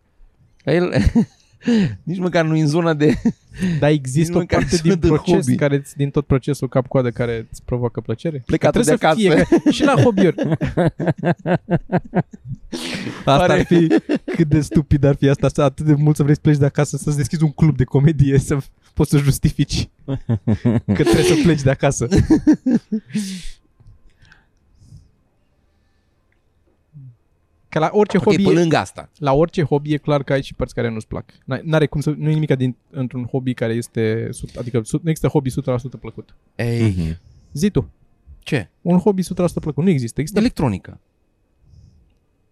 Speaker 1: Ca el, nici măcar nu în zona de...
Speaker 3: Dar există
Speaker 1: Nici
Speaker 3: o
Speaker 1: măcar
Speaker 3: parte
Speaker 1: sună
Speaker 3: din
Speaker 1: de
Speaker 3: proces
Speaker 1: hobby.
Speaker 3: care ți- din tot procesul cap-coadă care îți provoacă plăcere?
Speaker 1: Plecatul
Speaker 3: Că trebuie
Speaker 1: de
Speaker 3: să Fie, că, și la hobby-uri. Asta
Speaker 1: Pare-
Speaker 3: ar fi cât de stupid ar fi asta, să atât de mult să vrei să pleci de acasă, să-ți deschizi un club de comedie, să poți să justifici că trebuie să pleci de acasă. Că la orice
Speaker 1: Ok,
Speaker 3: hobby
Speaker 1: pe
Speaker 3: e-
Speaker 1: lângă asta.
Speaker 3: la orice hobby e clar că ai și părți care nu-ți plac. N- N-are cum să, nu e nimic din, într-un hobby care este, sut- adică sut- nu există hobby 100% plăcut.
Speaker 1: Ei,
Speaker 2: Mhm.
Speaker 3: Zi tu,
Speaker 1: ce?
Speaker 3: un hobby 100% plăcut. Nu există. există
Speaker 1: Electronică.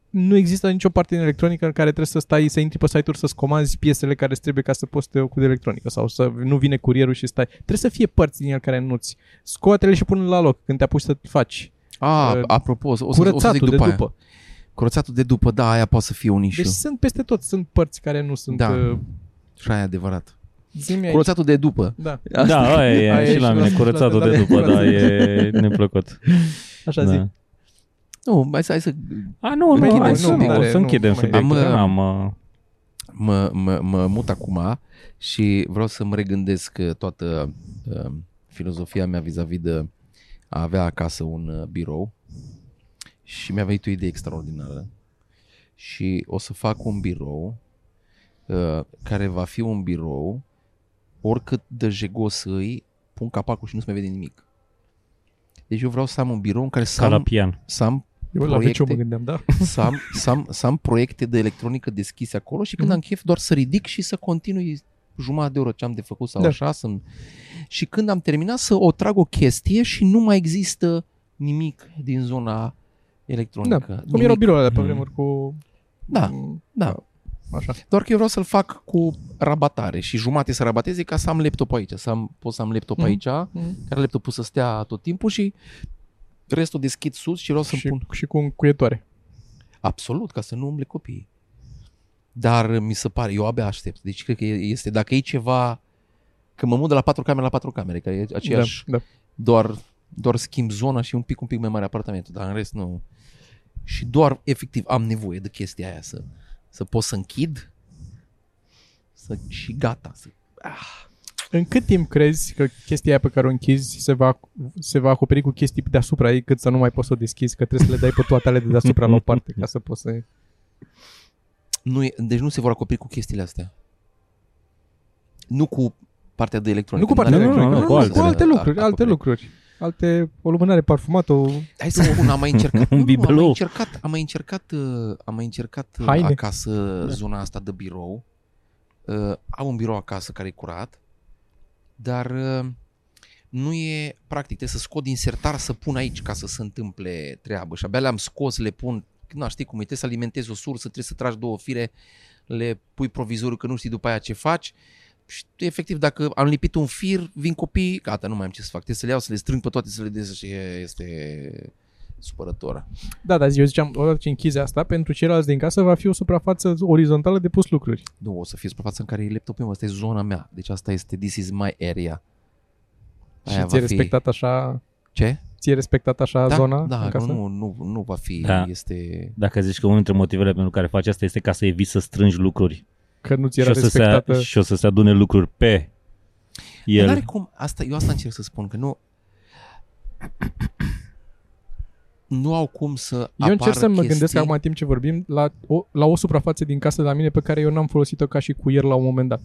Speaker 3: nu există nicio parte din electronică în care trebuie să stai, să intri pe site-uri să-ți comanzi piesele care îți trebuie ca să poți să te ocupi de electronică sau să nu vine curierul și stai. Trebuie să fie părți din el care nu-ți scoate-le și pune la loc când te apuci să faci.
Speaker 1: A,
Speaker 3: Uh,
Speaker 1: apropo, o să, o să, o să
Speaker 3: Curățatul
Speaker 1: zic
Speaker 3: de
Speaker 1: după,
Speaker 3: după.
Speaker 1: aia. Curățatul de după, da, aia poate să fie un issue.
Speaker 3: Deci sunt peste tot, sunt părți care nu sunt...
Speaker 1: Da.
Speaker 3: Uh,
Speaker 1: Și aia e adevărat.
Speaker 3: zi-mi aici.
Speaker 1: Curățatul de după.
Speaker 3: Da,
Speaker 2: Da, aia e,
Speaker 3: Aia e
Speaker 2: și la
Speaker 3: și
Speaker 2: mine,
Speaker 3: la-
Speaker 2: curățatul
Speaker 3: la-
Speaker 2: de
Speaker 3: la-
Speaker 2: după,
Speaker 3: la-
Speaker 2: da, e neplăcut.
Speaker 3: așa zi.
Speaker 2: Da.
Speaker 1: Nu, hai să, hai să
Speaker 2: A, nu,
Speaker 3: Păi
Speaker 2: nu,
Speaker 3: nu,
Speaker 2: hai
Speaker 3: nu,
Speaker 2: să,
Speaker 3: nu,
Speaker 2: nu,
Speaker 3: are-
Speaker 2: să
Speaker 3: nu
Speaker 2: închidem
Speaker 3: mai-
Speaker 2: subiectul.
Speaker 1: Am,
Speaker 2: Am, am, uh,
Speaker 1: mă, mă, mă mut acum și vreau să-mi regândesc uh, toată uh, filozofia mea vis-a-vis de a avea acasă un uh, birou și mi-a venit o idee extraordinară și o să fac un birou uh, care va fi un birou oricât de jegos îi, pun capacul și nu se mai vede nimic. Deci eu vreau să am un birou în care să
Speaker 2: ca la
Speaker 1: am,
Speaker 2: pian.
Speaker 1: să am
Speaker 3: Eu la
Speaker 1: proiecte.
Speaker 3: ce mă gândeam, da.
Speaker 1: să am, să, am, să am proiecte de electronică deschise acolo și când
Speaker 3: Mhm.
Speaker 1: am chef doar să ridic și să continui jumătate de oră ce am de făcut sau
Speaker 3: Da.
Speaker 1: așa. Să și când am terminat să o trag o chestie și nu mai există nimic din zona
Speaker 3: Da,
Speaker 1: electronică.
Speaker 3: cum erau birourile de pe
Speaker 2: Mm.
Speaker 3: vremuri cu...
Speaker 1: Da,
Speaker 3: mm,
Speaker 1: da.
Speaker 3: Așa.
Speaker 1: Doar că eu vreau să-l fac cu rabatare și jumate să rabateze ca să am laptop aici. Să am, pot să am laptop
Speaker 3: Mhm.
Speaker 1: aici,
Speaker 3: Mm.
Speaker 1: care laptopul să stea tot timpul și restul deschid sus și vreau să-mi
Speaker 3: Și,
Speaker 1: pun.
Speaker 3: și cu încuietoare.
Speaker 1: Absolut, ca să nu umble copiii. Dar mi se pare, eu abia aștept. Deci cred că este, dacă e ceva, că mă mut de la patru camere la patru camere, că e aceeași,
Speaker 3: Da, da.
Speaker 1: doar, doar schimb zona și un pic, un pic mai mare apartamentul, dar în rest nu. Și doar, efectiv, am nevoie de chestia aia, să, să pot să închid să, și gata. Să, ah,
Speaker 3: În cât timp crezi că chestia aia pe care o închizi se va, se va acoperi cu chestii deasupra ei cât să nu mai poți să o deschizi, că trebuie să le dai pe toate ale de deasupra la o parte ca să poți să...
Speaker 1: nu e, deci nu se vor acoperi cu chestiile astea. Nu cu partea de electronică.
Speaker 3: Nu cu partea
Speaker 2: Nu, nu,
Speaker 3: electronică,
Speaker 2: nu,
Speaker 3: nu,
Speaker 2: cu
Speaker 3: nu,
Speaker 2: altele.
Speaker 3: cu alte lucruri,
Speaker 1: A-
Speaker 3: alte
Speaker 1: acoperi.
Speaker 3: lucruri. Alte, o lumânare parfumată, o...
Speaker 1: Hai să spun, am mai încercat,
Speaker 2: Un
Speaker 1: nu, nu, am
Speaker 2: bibelou.
Speaker 1: mai încercat, am mai încercat, uh, am mai încercat uh,
Speaker 3: Haine.
Speaker 1: acasă
Speaker 3: Da.
Speaker 1: zona asta de birou. Uh, am un birou acasă care e curat, dar uh, nu e practic, trebuie să scot din sertar să pun aici ca să se întâmple treabă și abia le-am scos, le pun, nu știi cum e, trebuie să alimentezi o sursă, trebuie să tragi două fire, le pui provizorul că nu știi după aia ce faci și efectiv dacă am lipit un fir, vin copii, gata, nu mai am ce să fac, trebuie să le iau, să le strâng pe toate, să le des și e- este supărător.
Speaker 3: Da, dar eu ziceam, odată ce închizi asta, pentru ceilalți din casă va fi o suprafață orizontală de pus lucruri.
Speaker 1: Nu, o să fie suprafața în care e laptopul meu, asta e zona mea. Deci asta este, this is my area.
Speaker 3: și
Speaker 1: Aia
Speaker 3: ți-e
Speaker 1: va fi-
Speaker 3: respectat așa,
Speaker 1: Ce?
Speaker 3: ție respectat așa
Speaker 1: da,
Speaker 3: zona
Speaker 1: da,
Speaker 3: în casă?
Speaker 1: nu, nu, nu va fi,
Speaker 2: Da.
Speaker 1: este...
Speaker 2: Dacă zici că unul dintre motivele pentru care faci asta este ca să eviți să strângi lucruri
Speaker 3: Că nu ți
Speaker 2: și
Speaker 3: era
Speaker 2: o, să se,
Speaker 3: respectată.
Speaker 2: și o să se adune lucruri pe
Speaker 1: El. N-are
Speaker 2: el.
Speaker 1: cum, asta, eu asta încerc să spun, că nu... Nu au cum să
Speaker 3: Eu încerc
Speaker 1: apară
Speaker 3: să mă
Speaker 1: chestii.
Speaker 3: gândesc acum în timp ce vorbim la o, la o suprafață din casă de la mine pe care eu n-am folosit-o ca și cuier la un moment dat.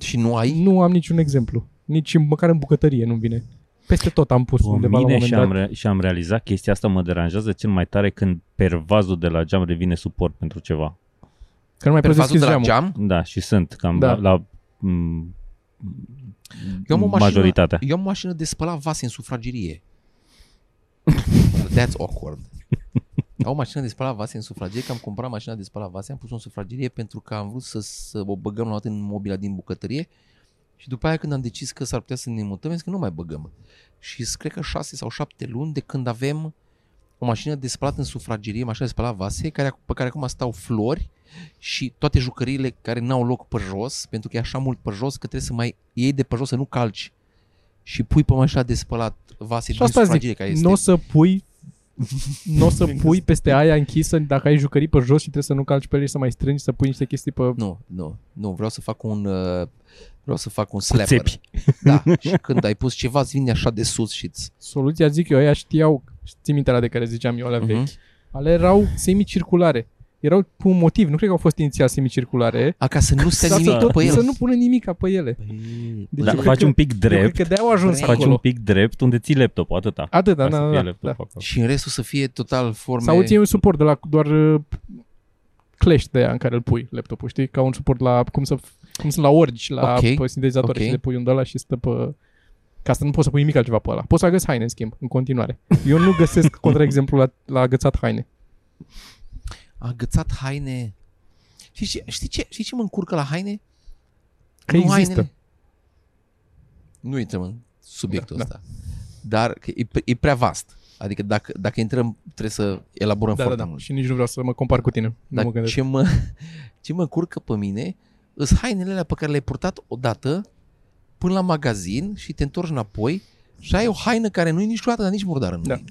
Speaker 1: Și nu ai?
Speaker 3: Nu am niciun exemplu. Nici măcar în bucătărie nu vine. Peste tot am pus
Speaker 2: Pe
Speaker 3: undeva la un
Speaker 2: mine
Speaker 3: moment
Speaker 2: și am,
Speaker 3: dat.
Speaker 2: re- și am realizat chestia asta mă deranjează cel mai tare când pervazul de la geam revine suport pentru ceva.
Speaker 3: Că nu mai
Speaker 1: Pe
Speaker 3: poți
Speaker 1: fazul
Speaker 3: deschizi
Speaker 1: de la
Speaker 3: geamul.
Speaker 1: geam?
Speaker 2: Da, și sunt cam
Speaker 3: Da.
Speaker 2: la, la m,
Speaker 1: Eu am o mașină,
Speaker 2: majoritatea.
Speaker 1: Eu am o mașină de spălat vase în sufragerie. That's awkward. Am o mașină de spălat vase în sufragerie, că am cumpărat mașina de spălat vase, am pus-o în sufragerie pentru că am vrut să, să o băgăm la o dată în mobila din bucătărie și după aia când am decis că s-ar putea să ne mutăm, am zis că nu mai băgăm. Și sunt, cred că șase sau șapte luni de când avem o mașină de spălat în sufragerie, mașină de spălat vase, care, pe care acum stau flori și toate jucăriile care n-au loc pe jos, pentru că e așa mult pe jos că trebuie să mai iei de pe jos să nu calci și pui pe mașina de spălat vase
Speaker 3: Și
Speaker 1: din
Speaker 3: asta
Speaker 1: sufragerie,
Speaker 3: zic,
Speaker 1: care este...
Speaker 3: nu o să pui nu o să pui peste aia închisă dacă ai jucării pe jos și trebuie să nu calci pe ele și să mai strângi, să pui niște chestii pe...
Speaker 1: Nu, nu, nu, vreau să fac un uh, vreau să fac un slapper.
Speaker 2: țepi.
Speaker 1: Da, și când ai pus ceva, îți vine așa de sus și îți...
Speaker 3: Soluția, zic eu, aia știau, ții minte la de care ziceam eu, la
Speaker 1: Mhm.
Speaker 3: vechi, ale erau semicirculare. Erau cu un motiv, nu cred că au fost inițial semicirculare,
Speaker 1: A, ca să nu stea
Speaker 3: dar
Speaker 1: nimic
Speaker 3: să, tot,
Speaker 1: pe el.
Speaker 3: să nu pună nimica pe ele. Deci
Speaker 2: Dacă
Speaker 3: eu
Speaker 2: faci
Speaker 3: cred
Speaker 2: un pic
Speaker 3: că, eu
Speaker 2: drept,
Speaker 3: cred că de-aia au ajuns
Speaker 1: Vrei-
Speaker 2: faci
Speaker 3: acolo.
Speaker 2: un pic drept unde ții laptopul, atâta.
Speaker 3: Atât, da,
Speaker 2: Ca să
Speaker 3: da,
Speaker 2: fie
Speaker 3: da,
Speaker 2: laptopul
Speaker 3: da.
Speaker 2: acolo.
Speaker 1: Și în restul să fie total forme...
Speaker 3: Sau ții un suport de la doar uh, clash de aia în care îl pui laptopul, știi? Ca un suport la, cum, să, cum sunt la orgi, la
Speaker 1: Ok,
Speaker 3: pe sintezatoare
Speaker 1: ok.
Speaker 3: și le pui unde ăla și stă pe... Ca asta nu poți să pui nimic altceva pe ăla. Poți să agăți haine, în schimb, în continuare. Eu nu găsesc contraexemplu la, la agățat haine.
Speaker 1: A agățat haine... Știi ce, știi ce, știi ce mă încurcă la haine?
Speaker 3: Că există.
Speaker 1: Nu intrăm în subiectul
Speaker 3: Da,
Speaker 1: ăsta. Dar că e, pre- e prea vast. Adică dacă, dacă intrăm, trebuie să elaborăm
Speaker 3: Da, da,
Speaker 1: foarte
Speaker 3: da.
Speaker 1: mult.
Speaker 3: Și nici nu vreau să mă compar cu tine. Nu
Speaker 1: Dar
Speaker 3: mă gândesc.
Speaker 1: ce mă, ce mă curcă pe mine îs hainele alea pe care le-ai purtat odată până la magazin și te întorci înapoi și ai o haină care nu e niciodată, dar nici murdară nu
Speaker 3: Da.
Speaker 1: e.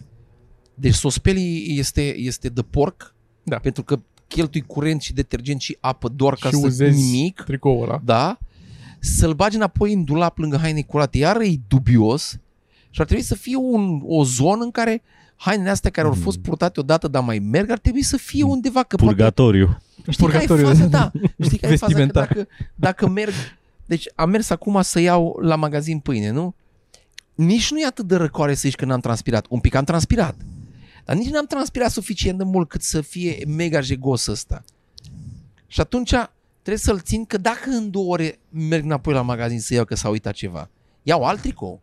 Speaker 1: Deci sospelii este, este de porc
Speaker 3: Da.
Speaker 1: pentru că cheltui curent și detergent și apă doar ca
Speaker 3: și
Speaker 1: să
Speaker 3: uzezi
Speaker 1: nimic.
Speaker 3: tricoul ăla.
Speaker 1: Da? Să-l bagi înapoi în dulap lângă haine curate, iar e dubios și ar trebui să fie un, o zonă în care hainele astea care au fost purtate odată, dar mai merg, ar trebui să fie undeva că poate
Speaker 2: Purgatoriu.
Speaker 1: Știi care e
Speaker 3: Purgatoriu.
Speaker 1: faza, da. Știi care e faza că
Speaker 3: Vestimentar.
Speaker 1: dacă, dacă merg... Deci am mers acum să iau la magazin pâine, nu? Nici nu e atât de răcoare să zici că n-am transpirat. Un pic am transpirat. Dar nici n-am transpirat suficient de mult cât să fie mega jegos ăsta. Și atunci trebuie să-l țin că dacă în două ore merg înapoi la magazin să iau că s-a uitat ceva, iau alt tricou.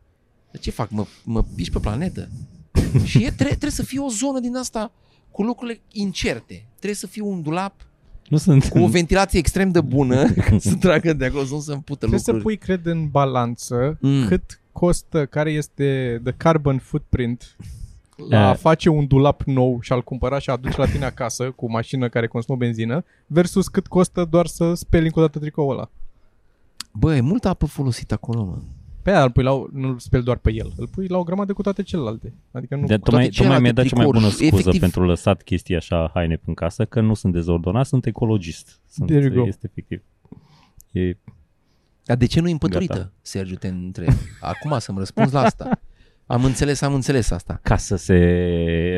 Speaker 1: De ce fac? Mă, mă piși pe planetă? și e, tre- trebuie să fie o zonă din asta cu lucrurile incerte. Trebuie să fie un dulap
Speaker 2: Nu sunt...
Speaker 1: cu o ventilație extrem de bună ca să tragă de acolo, să nu se împută
Speaker 3: Trebuie
Speaker 1: lucruri.
Speaker 3: să pui, cred, în balanță
Speaker 1: Mm.
Speaker 3: mm. cât costă, care este the carbon footprint la a
Speaker 2: Eh.
Speaker 3: face un dulap nou și a-l cumpăra și a aduce la tine acasă cu o mașină care consumă benzină versus cât costă doar să speli încă o dată tricoul ăla.
Speaker 1: Bă, e multă apă folosită acolo, mă.
Speaker 3: Pe aia îl pui la, o- nu îl speli doar pe el, îl pui la o grămadă cu toate celelalte. Adică nu
Speaker 2: De,
Speaker 3: cu
Speaker 2: tocmai,
Speaker 1: toate
Speaker 2: tocmai mi-a
Speaker 1: celelalte
Speaker 2: dat cea mai bună
Speaker 1: tricouri.
Speaker 2: scuză
Speaker 1: Efectiv-
Speaker 2: pentru lăsat chestii așa haine în casă, că nu sunt dezordonat, sunt ecologist. Sunt,
Speaker 3: There you go.
Speaker 2: este efectiv. E,
Speaker 1: Dar de ce nu e împăturită,
Speaker 2: Gata.
Speaker 1: Sergiu, te întreb. Acum să-mi răspunzi la asta. Am înțeles, am înțeles asta.
Speaker 2: ca să se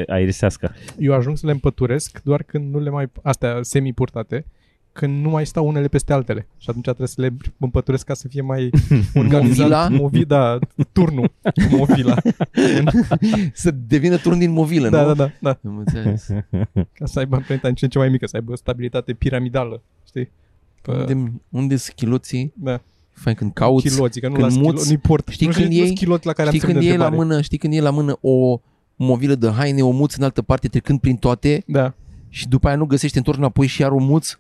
Speaker 2: aerisească.
Speaker 3: Eu ajung să le împăturesc doar când nu le mai... Astea semi-purtate, când nu mai stau unele peste altele. Și atunci trebuie să le împăturesc ca să fie mai organizat.
Speaker 1: Movila?
Speaker 3: Movi, da, turnul. Movila.
Speaker 1: Să devină turn din movilă,
Speaker 3: da,
Speaker 1: nu?
Speaker 3: da, da, da.
Speaker 1: Am înțeles.
Speaker 3: Ca să aibă amprenta în ce în ce mai mică, să aibă o stabilitate piramidală. Știi? Pe,
Speaker 1: Unde, unde sunt chiloții?
Speaker 3: da,
Speaker 1: Fain când cauți.
Speaker 3: chiloții, că nu
Speaker 1: când
Speaker 3: las
Speaker 1: muți-
Speaker 3: chilo, nu-i port.
Speaker 1: știi
Speaker 3: nu
Speaker 1: când
Speaker 3: nu-s
Speaker 1: iei-
Speaker 3: chilot la care
Speaker 1: Știi
Speaker 3: am semn
Speaker 1: când
Speaker 3: de
Speaker 1: e la
Speaker 3: întrebare.
Speaker 1: mână, știi când e la mână o movilă de haine, o muți în altă parte trecând prin toate
Speaker 3: Da.
Speaker 1: și după aia nu găsești, te întorci înapoi și iar o muți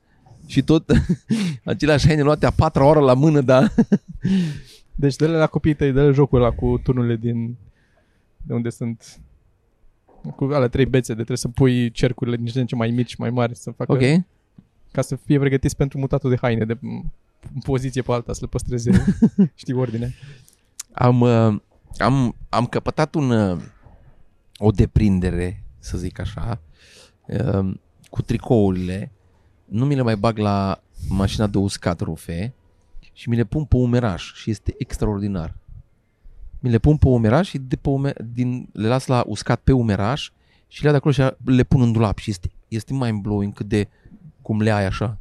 Speaker 1: și tot aceleași haine luate a patra oră la mână, da?
Speaker 3: Deci dă la copiii tăi, dă jocul ăla cu turnurile din de unde sunt cu alea trei bețe de trebuie să pui cercurile din ce în ce mai mici, mai mari să facă,
Speaker 1: Ok.
Speaker 3: ca să fie pregătiți pentru mutatul de haine de în poziție pe alta, să le păstreze, știi, ordine.
Speaker 1: Am, uh, am, am căpătat un, uh, o deprindere, să zic așa, uh, cu tricourile. Nu mi le mai bag la mașina de uscat rufe și mi le pun pe umeraș și este extraordinar. Mi le pun pe umeraș și de pe ume, din, le las la uscat pe umeraș și le iau de acolo și le pun în dulap și este, este mind-blowing cât de cum le ai așa.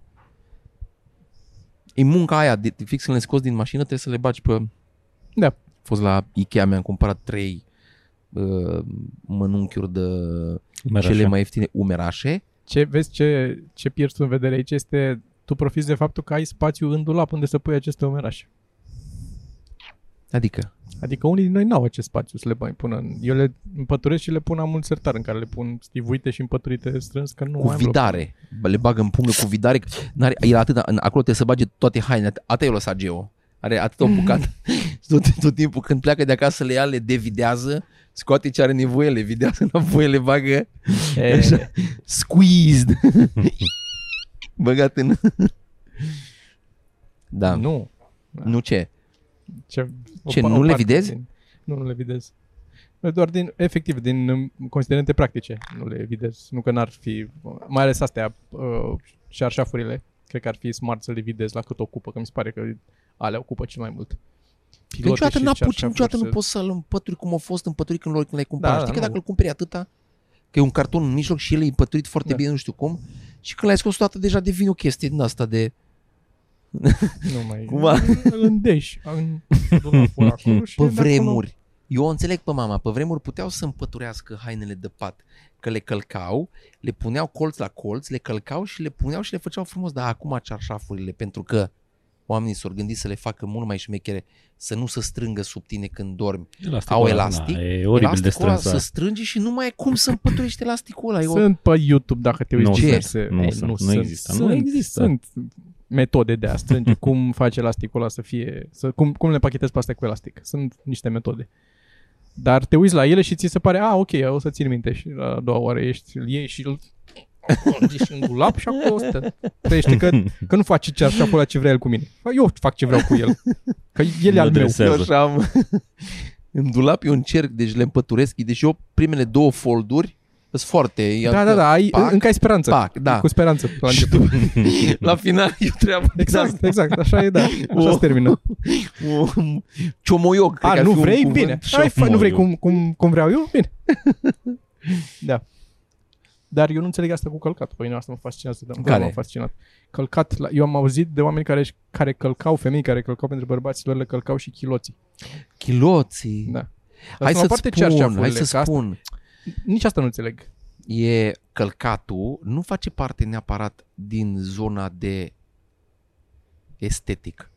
Speaker 1: E munca aia, de, fix când le scoți din mașină, trebuie să le bagi pe
Speaker 3: Da.
Speaker 1: a fost la Ikea, mi-am cumpărat trei uh, mănunchiuri de
Speaker 2: Umerașe.
Speaker 1: cele mai ieftine umerașe.
Speaker 3: Ce, vezi ce, ce pierzi tu în vedere aici este tu profiți de faptul că ai spațiu în dulap unde să pui aceste omerașe.
Speaker 1: Adică,
Speaker 3: Adică unii din noi n-au acest spațiu să le mai pună în... Eu le împăturesc și le pun am un sertar în care le pun stivuite și împăturite strâns, că nu
Speaker 1: cu
Speaker 3: mai am loc.
Speaker 1: vidare. Bă, Le bagă în pungă cu vidare. că N-are, el atât, acolo trebuie să bage toate hainele. Atât eu lăsat Geo. Are atât o bucată. tot, tot timpul când pleacă de acasă le ia, le devidează, scoate ce are nevoie, le videază înapoi, le bagă
Speaker 3: E,
Speaker 1: Așa. squeezed. Băgat în... da. Nu,
Speaker 3: nu.
Speaker 1: nu ce?
Speaker 3: Ce,
Speaker 1: Ce,
Speaker 3: pa-
Speaker 1: nu le
Speaker 3: parte
Speaker 1: videzi?
Speaker 3: Din, nu, nu le videz. Nu, Doar din, efectiv, din um, considerente practice nu le videz. Nu că n-ar fi, mai ales astea, uh, șarșafurile, cred că ar fi smart să le videz la cât ocupă, că mi se pare că alea ocupă cel mai mult.
Speaker 1: Că
Speaker 3: Pilote
Speaker 1: niciodată
Speaker 3: și
Speaker 1: n-apuci,
Speaker 3: șarșafuri
Speaker 1: niciodată nu
Speaker 3: să-
Speaker 1: poți să-l împături cum a fost împăturit când, l- când l-ai cumpărat.
Speaker 3: Da,
Speaker 1: Știi
Speaker 3: da,
Speaker 1: că
Speaker 3: nu.
Speaker 1: dacă îl cumperi atâta, că e un carton în mijloc și el e împăturit foarte
Speaker 3: Da.
Speaker 1: bine, nu știu cum, și când l-ai scos toată deja devine o chestie din asta de...
Speaker 3: Nu mai...
Speaker 1: Cumva.
Speaker 3: Îl îndeși în dulapul acolo și
Speaker 1: Pe
Speaker 3: de acolo-
Speaker 1: vremuri. Eu o înțeleg pe mama, pe vremuri puteau să împăturească hainele de pat, că le călcau, le puneau colț la colț, le călcau și le puneau și le făceau frumos, dar acum cearșafurile, pentru că oamenii s-au gândit să le facă mult mai șmechere, să nu se strângă sub tine când dormi.
Speaker 2: Elasticul
Speaker 1: Au
Speaker 2: ăla,
Speaker 1: elastic,
Speaker 2: Da, e oribil de
Speaker 1: Elasticul ăla
Speaker 2: strâns.
Speaker 1: să strângi și nu mai ai cum să împăturești elasticul ăla. E o...
Speaker 3: Sunt pe YouTube, dacă te uiți
Speaker 2: Nu
Speaker 1: sunt,
Speaker 3: diverse...
Speaker 2: nu
Speaker 3: Ei,
Speaker 2: sunt, nu
Speaker 3: sunt,
Speaker 2: există, nu
Speaker 3: sunt,
Speaker 2: există.
Speaker 3: Sunt metode de a strânge, cum face elasticul ăla să fie... Să, cum, cum le pachetezi pe astea cu elastic. Sunt niște metode. Dar te uiți la ele și ți se pare, a, ok, o să țin minte și la a doua oară ești, îl iei și îl și în dulap și acolo stă. Trăiește că, că nu face ce așa ăla ce vrea el cu mine. Eu fac ce vreau cu el. Că el e
Speaker 2: Mă
Speaker 3: al meu.
Speaker 2: dresează.
Speaker 1: Eu așa am... în dulap eu încerc, deci le împăturesc. Deci eu primele două folduri sunt foarte...
Speaker 3: Da, da, da, ai,
Speaker 1: pac,
Speaker 3: încă ai speranță.
Speaker 1: pac, da.
Speaker 3: Cu speranță la
Speaker 1: și
Speaker 3: început.
Speaker 1: după, la final eu treabă
Speaker 3: Exact, exact, așa e, da. Așa
Speaker 1: O-
Speaker 3: se termină.
Speaker 1: un ciomoiog. cred că
Speaker 3: A,
Speaker 1: ar
Speaker 3: nu
Speaker 1: fi un
Speaker 3: vrei?
Speaker 1: cuvânt.
Speaker 3: Bine. Hai, fă, nu vrei cum, cum, cum vreau eu? Bine. da. Dar eu nu înțeleg asta cu călcat. Păi asta mă fascinează. Dar
Speaker 1: Care?
Speaker 3: m-a fascinat. Călcat, la, eu am auzit de oameni care, care călcau, femei care călcau pentru bărbați, lor le călcau și chiloții.
Speaker 1: Chiloții.
Speaker 3: Da.
Speaker 1: Hai
Speaker 3: Asta mă
Speaker 1: să-ți
Speaker 3: parte
Speaker 1: spun,
Speaker 3: cearșafurile,
Speaker 1: hai să
Speaker 3: că asta-
Speaker 1: spun.
Speaker 3: Nici asta nu înțeleg.
Speaker 1: E călcatul, nu face parte neapărat din zona de estetic.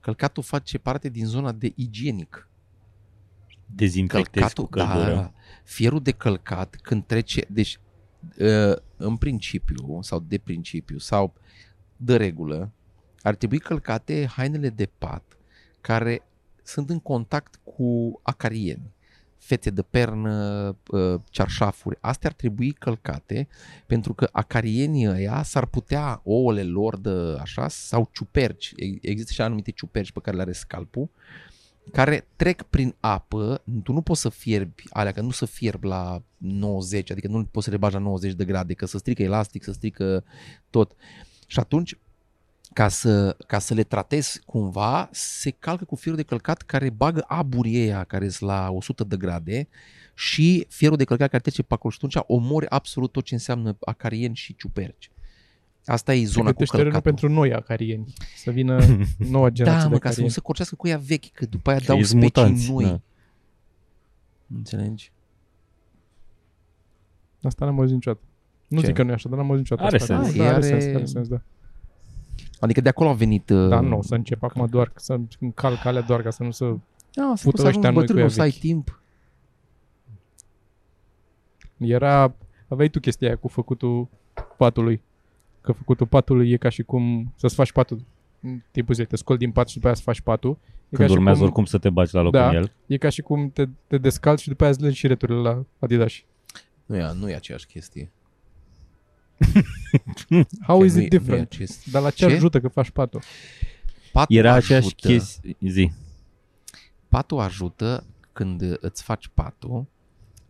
Speaker 1: Călcatul face parte din zona de igienic.
Speaker 2: dezinfectezi cu
Speaker 1: călcatul,
Speaker 2: căldură.
Speaker 1: da, fierul de călcat când trece, deci uh, în principiu sau de principiu sau de regulă ar trebui călcate hainele de pat care sunt în contact cu acarieni fete de pernă, uh, cearșafuri, astea ar trebui călcate pentru că acarienii ăia s-ar putea, ouăle lor de așa, sau ciuperci, E- există și anumite ciuperci pe care le are scalpul, care trec prin apă, tu nu poți să fierbi alea, că nu să fierb la 90, adică nu poți să le bagi la 90 de grade, că să strică elastic, să strică tot. Și atunci, ca să, ca să le tratezi cumva, se calcă cu fierul de călcat care bagă aburii ăia care sunt la 100 de grade și fierul de călcat care trece pe acolo și atunci omori absolut tot ce înseamnă acarieni și ciuperci. Asta e zona cu
Speaker 3: Pregătește terenul
Speaker 1: călcatul.
Speaker 3: pentru noi acarieni. Să vină noua generație
Speaker 1: Da,
Speaker 3: de
Speaker 1: mă, ca să nu
Speaker 3: acarieni.
Speaker 1: se corcească cu ea vechi, că după aia
Speaker 2: Că
Speaker 1: dau
Speaker 2: ești
Speaker 1: specii
Speaker 2: mutanți,
Speaker 1: noi.
Speaker 2: da.
Speaker 1: Înțelegi?
Speaker 3: Asta n-am auzit niciodată. Nu
Speaker 1: Ce?
Speaker 3: zic că nu e așa, dar n-am auzit niciodată.
Speaker 2: Are
Speaker 3: asta.
Speaker 2: sens.
Speaker 3: Da, are,
Speaker 1: Are-
Speaker 3: sens, are sens, da.
Speaker 1: Adică de acolo a venit... Uh,
Speaker 3: Dar nu, să încep acum doar să încalc alea doar ca să nu să...
Speaker 1: Da, să
Speaker 3: fută
Speaker 1: poți să
Speaker 3: ăștia
Speaker 1: ajungi
Speaker 3: noi cu
Speaker 1: bătrân,
Speaker 3: ea
Speaker 1: o să ai
Speaker 3: vechi.
Speaker 1: timp.
Speaker 3: Era... Aveai tu chestia aia cu făcutul patului. Că făcutul patului e ca și cum să-ți faci patul în timpul zilei. Te scoli din pat și după aia să faci patul. E ca
Speaker 2: Când
Speaker 3: și
Speaker 2: urmează
Speaker 3: cum,
Speaker 2: oricum să te bagi la loc
Speaker 3: Da.
Speaker 2: în el.
Speaker 3: E ca și cum te, te descalci și după aia îți legi și returile la Adidas.
Speaker 1: Nu e, nu e aceeași chestie.
Speaker 3: How
Speaker 1: Că
Speaker 3: is
Speaker 1: nu e-
Speaker 3: it
Speaker 1: nu e
Speaker 3: different?
Speaker 1: acest-
Speaker 3: Dar la ce,
Speaker 1: Ce?
Speaker 3: ajută că faci patul?
Speaker 1: Patul
Speaker 2: Era
Speaker 1: ajută,
Speaker 2: aceeași chestie. Zi.
Speaker 1: Patul ajută când îți faci patul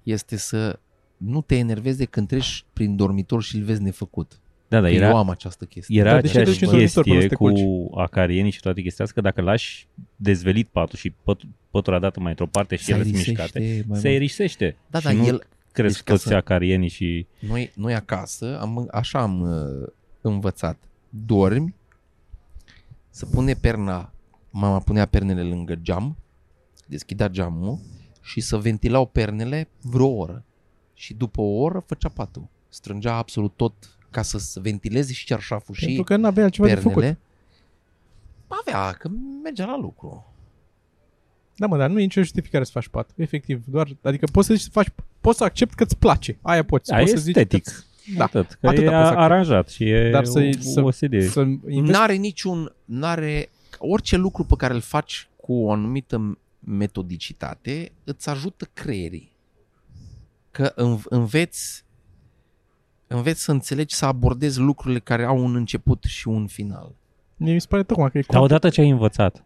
Speaker 1: este să nu te enervezi de când treci prin dormitor și îl vezi nefăcut.
Speaker 2: Da, da,
Speaker 1: Că Eu
Speaker 2: era,
Speaker 1: am această chestie.
Speaker 2: era
Speaker 3: Dar de ce
Speaker 2: aceeași
Speaker 3: te duci în dormitor până
Speaker 2: chestie
Speaker 3: să te
Speaker 2: cu acarienii și toate chestia asta, că dacă lași dezvelit patul și pătul, pătul a dat mai într-o parte și
Speaker 1: Se
Speaker 2: ele sunt
Speaker 1: aerisește
Speaker 2: mișcate,
Speaker 1: mai
Speaker 2: se
Speaker 1: mult.
Speaker 2: aerisește.
Speaker 1: Da,
Speaker 2: și
Speaker 1: dar
Speaker 2: nu
Speaker 1: el,
Speaker 2: cresc
Speaker 1: deci ca
Speaker 2: toți
Speaker 1: să-
Speaker 2: acarienii și...
Speaker 1: noi, noi acasă, am, așa am uh, învățat. Dormi, să pune perna, mama punea pernele lângă geam, deschidea geamul și să ventilau pernele vreo oră. Și după o oră făcea patul. Strângea absolut tot ca să se ventileze și cearșaful și
Speaker 3: Pentru că nu avea altceva de făcut.
Speaker 1: pernele. Avea, că mergea la lucru.
Speaker 3: Da, mă, dar nu e nicio justificare să faci pat. Efectiv, doar, adică poți să zici să faci, poți să accept că îți place. Aia poți.
Speaker 2: Da,
Speaker 3: poți
Speaker 2: e
Speaker 3: să zici
Speaker 2: estetic.
Speaker 3: că Da.
Speaker 2: Atât, că
Speaker 3: Atâta
Speaker 2: e
Speaker 3: poți să accepti.
Speaker 2: aranjat și e
Speaker 3: Dar să-
Speaker 2: o,
Speaker 3: să-
Speaker 2: o serie.
Speaker 3: să investi
Speaker 1: N-are niciun, n-are, orice lucru pe care îl faci cu o anumită metodicitate îți ajută creierii. Că în, înveți, înveți să înțelegi, să abordezi lucrurile care au un început și un final.
Speaker 3: Mie mi se pare tocmai că e
Speaker 2: Dar odată ce ai învățat,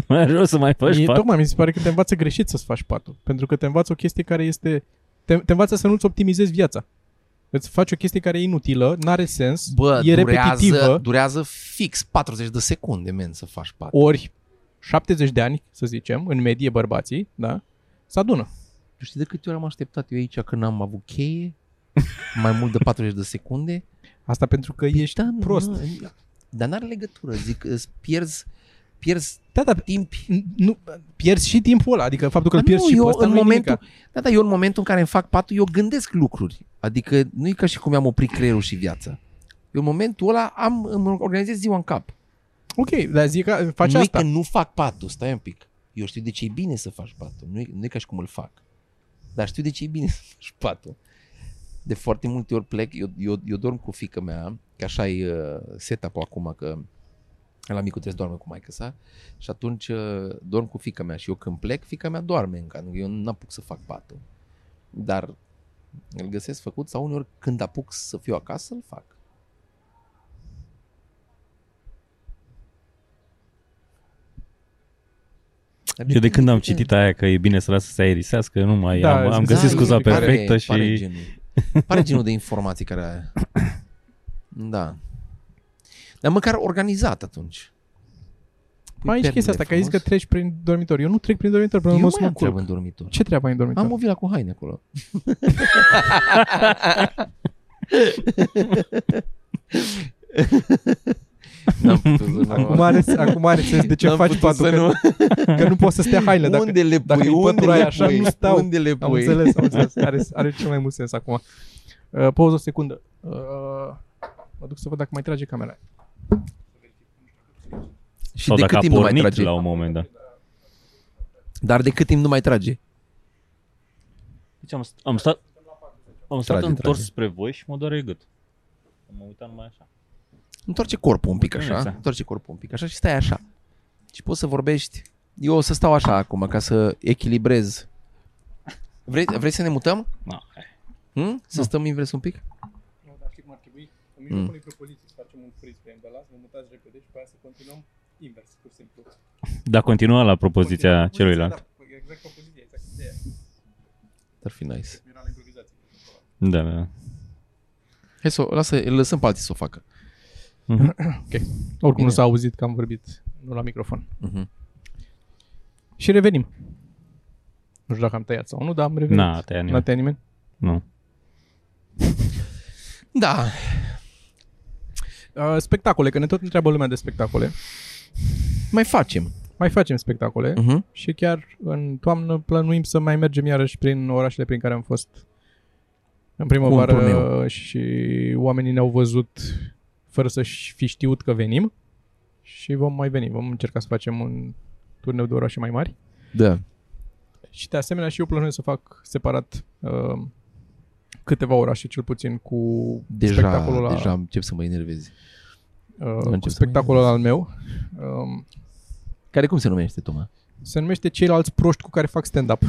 Speaker 2: mai ajung să mai faci
Speaker 3: Mie,
Speaker 2: pat.
Speaker 3: tocmai mi se pare că te învață greșit să-ți faci patul. Pentru că te învață o chestie care este... Te, te învață să nu-ți optimizezi viața. Îți faci o chestie care e inutilă, n-are sens,
Speaker 1: Bă,
Speaker 3: e
Speaker 1: durează,
Speaker 3: repetitivă,
Speaker 1: durează fix 40 de secunde, men, să faci patul.
Speaker 3: ori 70 de ani, să zicem, în medie bărbații, da? Se adună.
Speaker 1: Tu știi de câte ori am așteptat eu aici când am avut cheie? Mai mult de 40 de secunde?
Speaker 3: Asta pentru că ești
Speaker 1: Da, nu,
Speaker 3: prost.
Speaker 1: nu, Dar n-are legătură, zic, îți pierzi, pierzi
Speaker 3: Da, da,
Speaker 1: timp.
Speaker 3: nu, pierzi și timpul ăla, adică faptul că îl
Speaker 1: Dar
Speaker 3: pierzi
Speaker 1: nu,
Speaker 3: și
Speaker 1: eu
Speaker 3: pe ăsta
Speaker 1: în
Speaker 3: nu e
Speaker 1: momentul,
Speaker 3: nimica.
Speaker 1: da, da, eu în momentul în care îmi fac patul, eu gândesc lucruri. Adică nu e ca și cum mi-am oprit creierul și viața. Eu în momentul ăla am, îmi organizez ziua în cap.
Speaker 3: Ok, dar zic că faci
Speaker 1: nu
Speaker 3: asta.
Speaker 1: e că nu fac patul, stai un pic. Eu știu de ce e bine să faci patul. Nu e, nu e ca și cum îl fac. Dar știu de ce e bine să faci patul. De foarte multe ori plec, eu, eu, eu dorm cu fica mea, că așa e uh, setup-ul acum, că la micul trebuie să doarme cu maică sa și atunci uh, dorm cu fica mea și eu când plec, fica mea doarme încă, eu nu apuc să fac patul. Dar îl găsesc făcut sau uneori când apuc să fiu acasă, îl fac.
Speaker 2: Eu de când am citit aia că e bine să lasă să se aerisească, nu mai
Speaker 3: Da,
Speaker 2: am, am
Speaker 3: da,
Speaker 2: găsit
Speaker 3: e-
Speaker 2: scuza
Speaker 3: pare-
Speaker 2: perfectă și...
Speaker 1: Pare genul, pare genul de informații care... Da. Dar măcar organizat atunci. Pui
Speaker 3: Mai aici
Speaker 1: pernele
Speaker 3: chestia asta, că ai zis că
Speaker 1: frumos.
Speaker 3: treci prin dormitor. Eu nu trec prin dormitor până
Speaker 1: Eu
Speaker 3: mă
Speaker 1: mai am
Speaker 3: sunt
Speaker 1: treabă în dormitor.
Speaker 3: Ce treabă ai în dormitor?
Speaker 1: Am o vila cu haine acolo. N-am putut să nu...
Speaker 3: Acum are, acum are sens de ce
Speaker 1: N-am
Speaker 3: faci
Speaker 1: putut
Speaker 3: patul,
Speaker 1: să
Speaker 3: că,
Speaker 1: nu...
Speaker 3: că nu poți să stea haine. Dacă,
Speaker 1: unde le
Speaker 3: dacă
Speaker 1: pui?
Speaker 3: îi
Speaker 1: Unde
Speaker 3: păturai
Speaker 1: le
Speaker 3: așa,
Speaker 1: pui?
Speaker 3: nu stau.
Speaker 1: Unde le
Speaker 3: am
Speaker 1: pui?
Speaker 3: înțeles, am înțeles. Are, are cel mai mult sens acum. Uh, pauză o secundă. Uh, mă duc să văd dacă mai trage camera.
Speaker 1: Și
Speaker 2: Sau
Speaker 1: de
Speaker 2: dacă
Speaker 1: cât
Speaker 2: a
Speaker 1: timp nu mai
Speaker 2: pornit
Speaker 1: trage?
Speaker 2: la un moment dat.
Speaker 1: Dar de cât timp nu mai trage?
Speaker 2: Deci am, st- am stat, am stat
Speaker 1: Trage,
Speaker 2: întors
Speaker 1: trage.
Speaker 2: spre voi și mă doare gât. Mă uitam numai așa.
Speaker 1: Întoarce corpul un pic așa,
Speaker 2: Exact.
Speaker 1: întoarce corpul un pic așa și stai așa. Și poți să vorbești. Eu o să stau așa acum ca să echilibrez. Vrei, vrei să ne mutăm?
Speaker 2: Na, hai.
Speaker 1: Hm? Să stăm invers un pic?
Speaker 3: Nu, dar știi cum ar trebui? În
Speaker 1: mijlocul
Speaker 3: unei propoziții să facem un freeze pe embelaz, vă mutați repede și pe aia să continuăm invers, pur și simplu.
Speaker 2: Dar continua la propoziția
Speaker 3: Continuăm
Speaker 2: celuilalt.
Speaker 3: Da, exact propoziția, exact ideea.
Speaker 1: Ar fi nice.
Speaker 3: Era la improvizație.
Speaker 2: Da, da.
Speaker 1: Hai să o lasă, îl lăsăm pe alții să o facă.
Speaker 2: Mhm.
Speaker 3: Oricum
Speaker 1: Bine.
Speaker 3: nu s-a auzit că am vorbit, nu la microfon.
Speaker 1: Mhm.
Speaker 3: Și revenim. Nu știu dacă am tăiat sau nu, dar am revenit.
Speaker 2: N-a tăiat
Speaker 3: N-a
Speaker 2: nimeni.
Speaker 3: tăiat nimeni?
Speaker 2: Nu.
Speaker 1: Da,
Speaker 3: Uh, spectacole, că ne tot întreabă lumea de spectacole.
Speaker 1: mai facem.
Speaker 3: Mai facem spectacole
Speaker 1: Mhm.
Speaker 3: și chiar în toamnă plănuim să mai mergem iarăși prin orașele prin care am fost în primăvară
Speaker 1: turneu.
Speaker 3: și oamenii ne-au văzut fără să fi știut că venim și vom mai veni. Vom încerca să facem un turneu de orașe mai mari.
Speaker 1: Da.
Speaker 3: Și de asemenea și eu plănuiesc să fac separat uh, câteva orașe cel puțin cu
Speaker 1: Deja,
Speaker 3: spectacolul ăla,
Speaker 1: deja încep să mă enervezi.
Speaker 3: uh,
Speaker 1: încep
Speaker 3: cu
Speaker 1: să
Speaker 3: spectacolul
Speaker 1: mă
Speaker 3: al meu. Um,
Speaker 1: Care cum se numește, Toma?
Speaker 3: se numește Ceilalți proști cu care fac stand-up.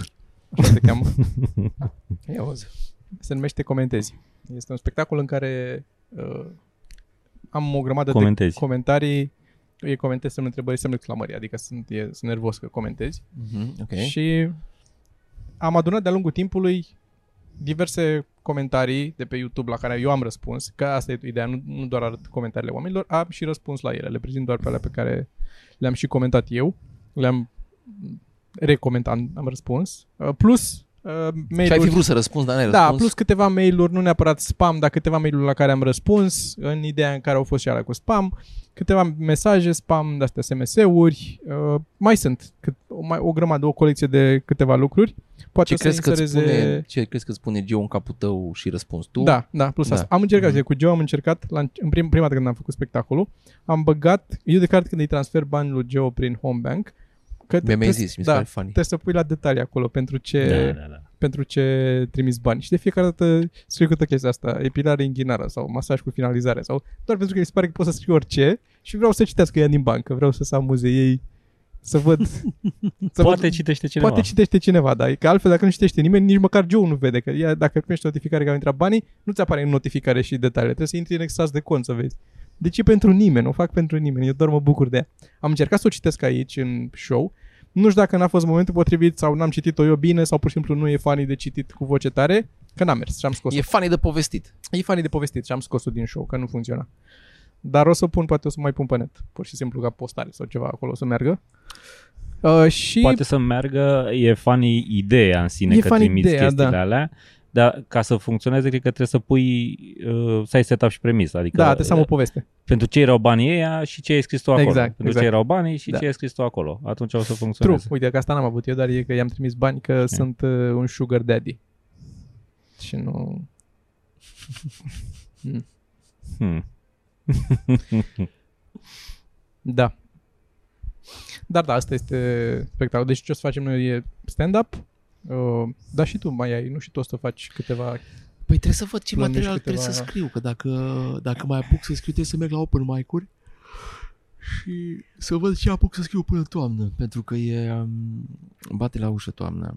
Speaker 3: Așa se cheamă. Ia auzi. Se numește Comentezi. Este un spectacol în care uh, am o grămadă
Speaker 2: Comentezi.
Speaker 3: de comentarii. E comentez semn întrebări, semn exclamări, adică sunt, e, sunt nervos că comentezi.
Speaker 1: Mhm, ok.
Speaker 3: Și am adunat de-a lungul timpului diverse comentarii de pe YouTube la care eu am răspuns, că asta e ideea, nu, nu doar arăt comentariile oamenilor, am și răspuns la ele, le prezint doar pe alea pe care le-am și comentat eu, le-am recomentat, am răspuns, Uh, plus uh,
Speaker 1: Și ai fi
Speaker 3: mail-uri,
Speaker 1: vrut să răspunzi, dar n-ai
Speaker 3: da,
Speaker 1: răspuns?
Speaker 3: plus câteva mail-uri, nu neapărat spam, dar câteva mail-uri la care am răspuns, în ideea în care au fost și alea cu spam, câteva mesaje spam, de-astea SMS-uri, uh, mai sunt cât, o, mai, o grămadă, o colecție de câteva lucruri. Poate
Speaker 1: Ce
Speaker 3: să
Speaker 1: crezi, că îți
Speaker 3: insereze...
Speaker 1: spune, ce crezi că îți spune Geo în capul tău și răspunzi tu?
Speaker 3: Da, da, plus
Speaker 1: Da.
Speaker 3: asta. Am încercat,
Speaker 1: Mhm.
Speaker 3: cu Geo am încercat, la, înce- în prim, prima dată când am făcut spectacolul, am băgat, eu de carte când îi transfer banii lui Geo prin home bank, că
Speaker 1: Mi-ai mai
Speaker 3: trebuie-
Speaker 1: zis, mi se
Speaker 3: da,
Speaker 1: pare funny.
Speaker 3: trebuie să pui la detalii acolo pentru ce,
Speaker 2: Da, da, da.
Speaker 3: pentru ce trimis bani. Și de fiecare dată scriu câte chestia asta, epilare inghinară sau masaj cu finalizare sau doar pentru că mi se pare că pot să scriu orice și vreau să citească ea din bancă, vreau să se amuze ei, să văd. să
Speaker 2: Poate
Speaker 3: văd,
Speaker 2: citește cineva.
Speaker 3: Poate citește cineva, dar că altfel dacă nu citește nimeni, nici măcar Joe nu vede. Că ea, dacă primești notificare că au intrat banii, nu ți apare în notificare și detaliile. Trebuie să intri în extras de cont să vezi. Deci e pentru nimeni, o fac pentru nimeni. Eu doar mă bucur de ea. Am încercat să o citesc aici în show. Nu știu dacă n-a fost momentul potrivit sau n-am citit-o eu bine sau pur și simplu nu e funny de citit cu voce tare, că n-am mers și am scos-o.
Speaker 1: E funny de povestit.
Speaker 3: E funny de povestit și am scos-o din show, că nu funcționa. Dar o să pun, poate o să mai pun pe net, pur și simplu ca postare sau ceva acolo să meargă. Uh, și
Speaker 2: Poate să meargă, e funny ideea în sine
Speaker 3: E
Speaker 2: că
Speaker 3: funny
Speaker 2: trimiți
Speaker 3: ideea,
Speaker 2: chestiile
Speaker 3: da.
Speaker 2: alea, dar ca să funcționeze cred că trebuie să pui, uh, să ai setup și premisa. Adică
Speaker 3: da, trebuie să am o poveste.
Speaker 2: pentru ce erau banii ăia și ce ai scris tu acolo.
Speaker 3: Exact,
Speaker 2: pentru
Speaker 3: exact.
Speaker 2: ce erau banii și
Speaker 3: Da.
Speaker 2: ce ai scris tu acolo. Atunci o să
Speaker 3: True.
Speaker 2: funcționeze.
Speaker 3: Uite că asta n-am avut eu, dar e că i-am trimis bani că sunt uh, un sugar daddy. Și nu...
Speaker 2: Hmm.
Speaker 3: Da. Dar da, asta este spectacol. Deci ce o să facem noi e stand-up. Uh, dar și tu mai ai, nu și tu o să faci câteva...
Speaker 1: Păi trebuie să văd ce
Speaker 3: Plănești
Speaker 1: material
Speaker 3: câteva-
Speaker 1: trebuie să scriu, că dacă, dacă mai apuc să scriu, trebuie să merg la open mic-uri și să văd ce apuc să scriu până în toamnă, pentru că e... Um, bate la ușă toamna.